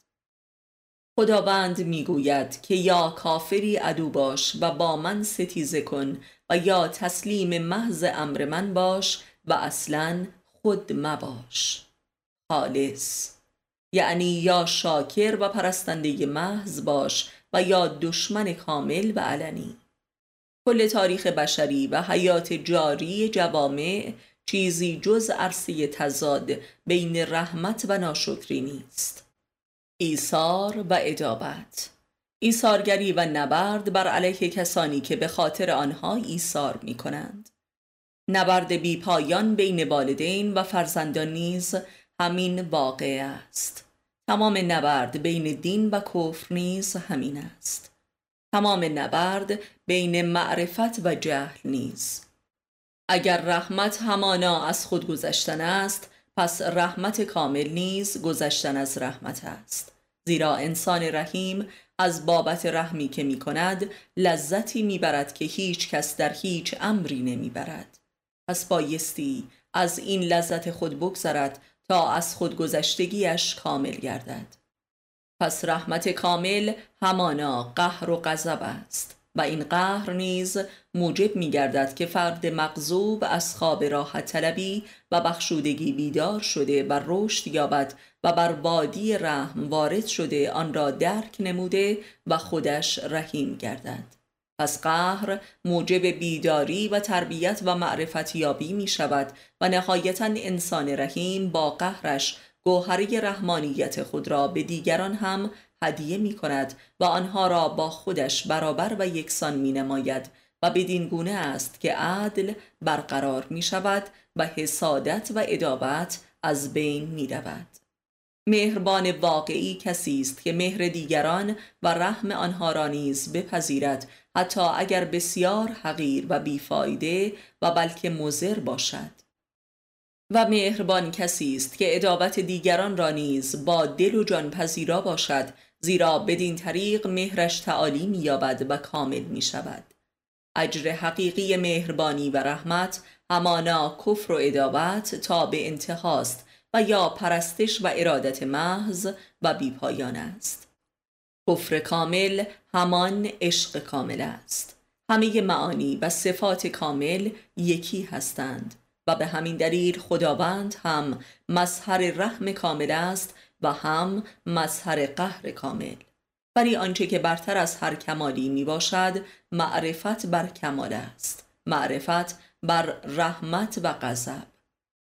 خداوند می‌گوید که یا کافری عدو باش و با من ستیزه کن و یا تسلیم محض امر من باش و اصلا خود مباش. خالص. یعنی یا شاکر و پرستنده محض باش و یا دشمن کامل و علنی. کل تاریخ بشری و حیات جاری جوامع چیزی جز عرصه تزاد بین رحمت و ناشکری نیست. ایثار و ادابت ایثارگری و نبرد بر علیه کسانی که به خاطر آنها ایثار می کنند نبرد بی پایان بین والدین و فرزندان نیز همین واقع است. تمام نبرد بین دین و کفر نیز همین است. تمام نبرد بین معرفت و جهل نیز. اگر رحمت همانا از خود گذشتن است پس رحمت کامل نیز گذشتن از رحمت است. زیرا انسان رحیم از بابت رحمی که می کند لذتی می برد که هیچ کس در هیچ امری نمی برد. پس بایستی از این لذت خود بگذرد تا از خودگذشتگیش کامل گردد. پس رحمت کامل همانا قهر و غضب است. و این قهر نیز موجب می گردد که فرد مغضوب از خواب راحت طلبی و بخشودگی بیدار شده و رشد یابد و بر وادی رحم وارد شده آن را درک نموده و خودش رحیم گردد. پس قهر موجب بیداری و تربیت و معرفت یابی می شود و نهایتا انسان رحیم با قهرش گوهره رحمانیت خود را به دیگران هم هدیه می کند و آنها را با خودش برابر و یکسان می نماید و بدین گونه است که عدل برقرار می شود و حسادت و ادابت از بین می رود. مهربان واقعی کسی است که مهر دیگران و رحم آنها را نیز بپذیرد حتی اگر بسیار حقیر و بیفایده و بلکه مزر باشد و مهربان کسی است که ادابت دیگران را نیز با دل و جان پذیرا باشد زیرا بدین طریق مهرش تعالی مییابد و کامل می شود اجر حقیقی مهربانی و رحمت همانا کفر و ادابت تا به انتهاست و یا پرستش و ارادت محض و بیپایان است. کفر کامل همان عشق کامل است. همه معانی و صفات کامل یکی هستند و به همین دلیل خداوند هم مظهر رحم کامل است و هم مظهر قهر کامل. ولی آنچه که برتر از هر کمالی می باشد معرفت بر کمال است. معرفت بر رحمت و غضب.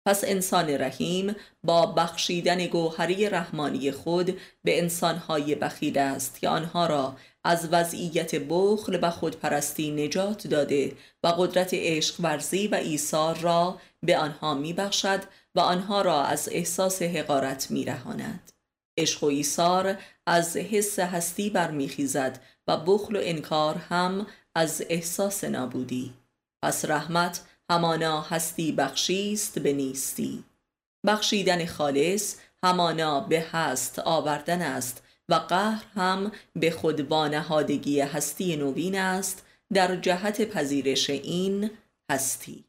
پس انسان رحیم با بخشیدن گوهری رحمانی خود به انسانهای بخیل است که آنها را از وضعیت بخل و خودپرستی نجات داده و قدرت عشق ورزی و ایثار را به آنها میبخشد و آنها را از احساس حقارت میرهاند. عشق و ایثار از حس هستی برمیخیزد و بخل و انکار هم از احساس نابودی. پس رحمت همانا هستی بخشیست به نیستی. بخشیدن خالص همانا به هست آوردن است و قهر هم به خود وانهادگی هستی نوین است در جهت پذیرش این هستی.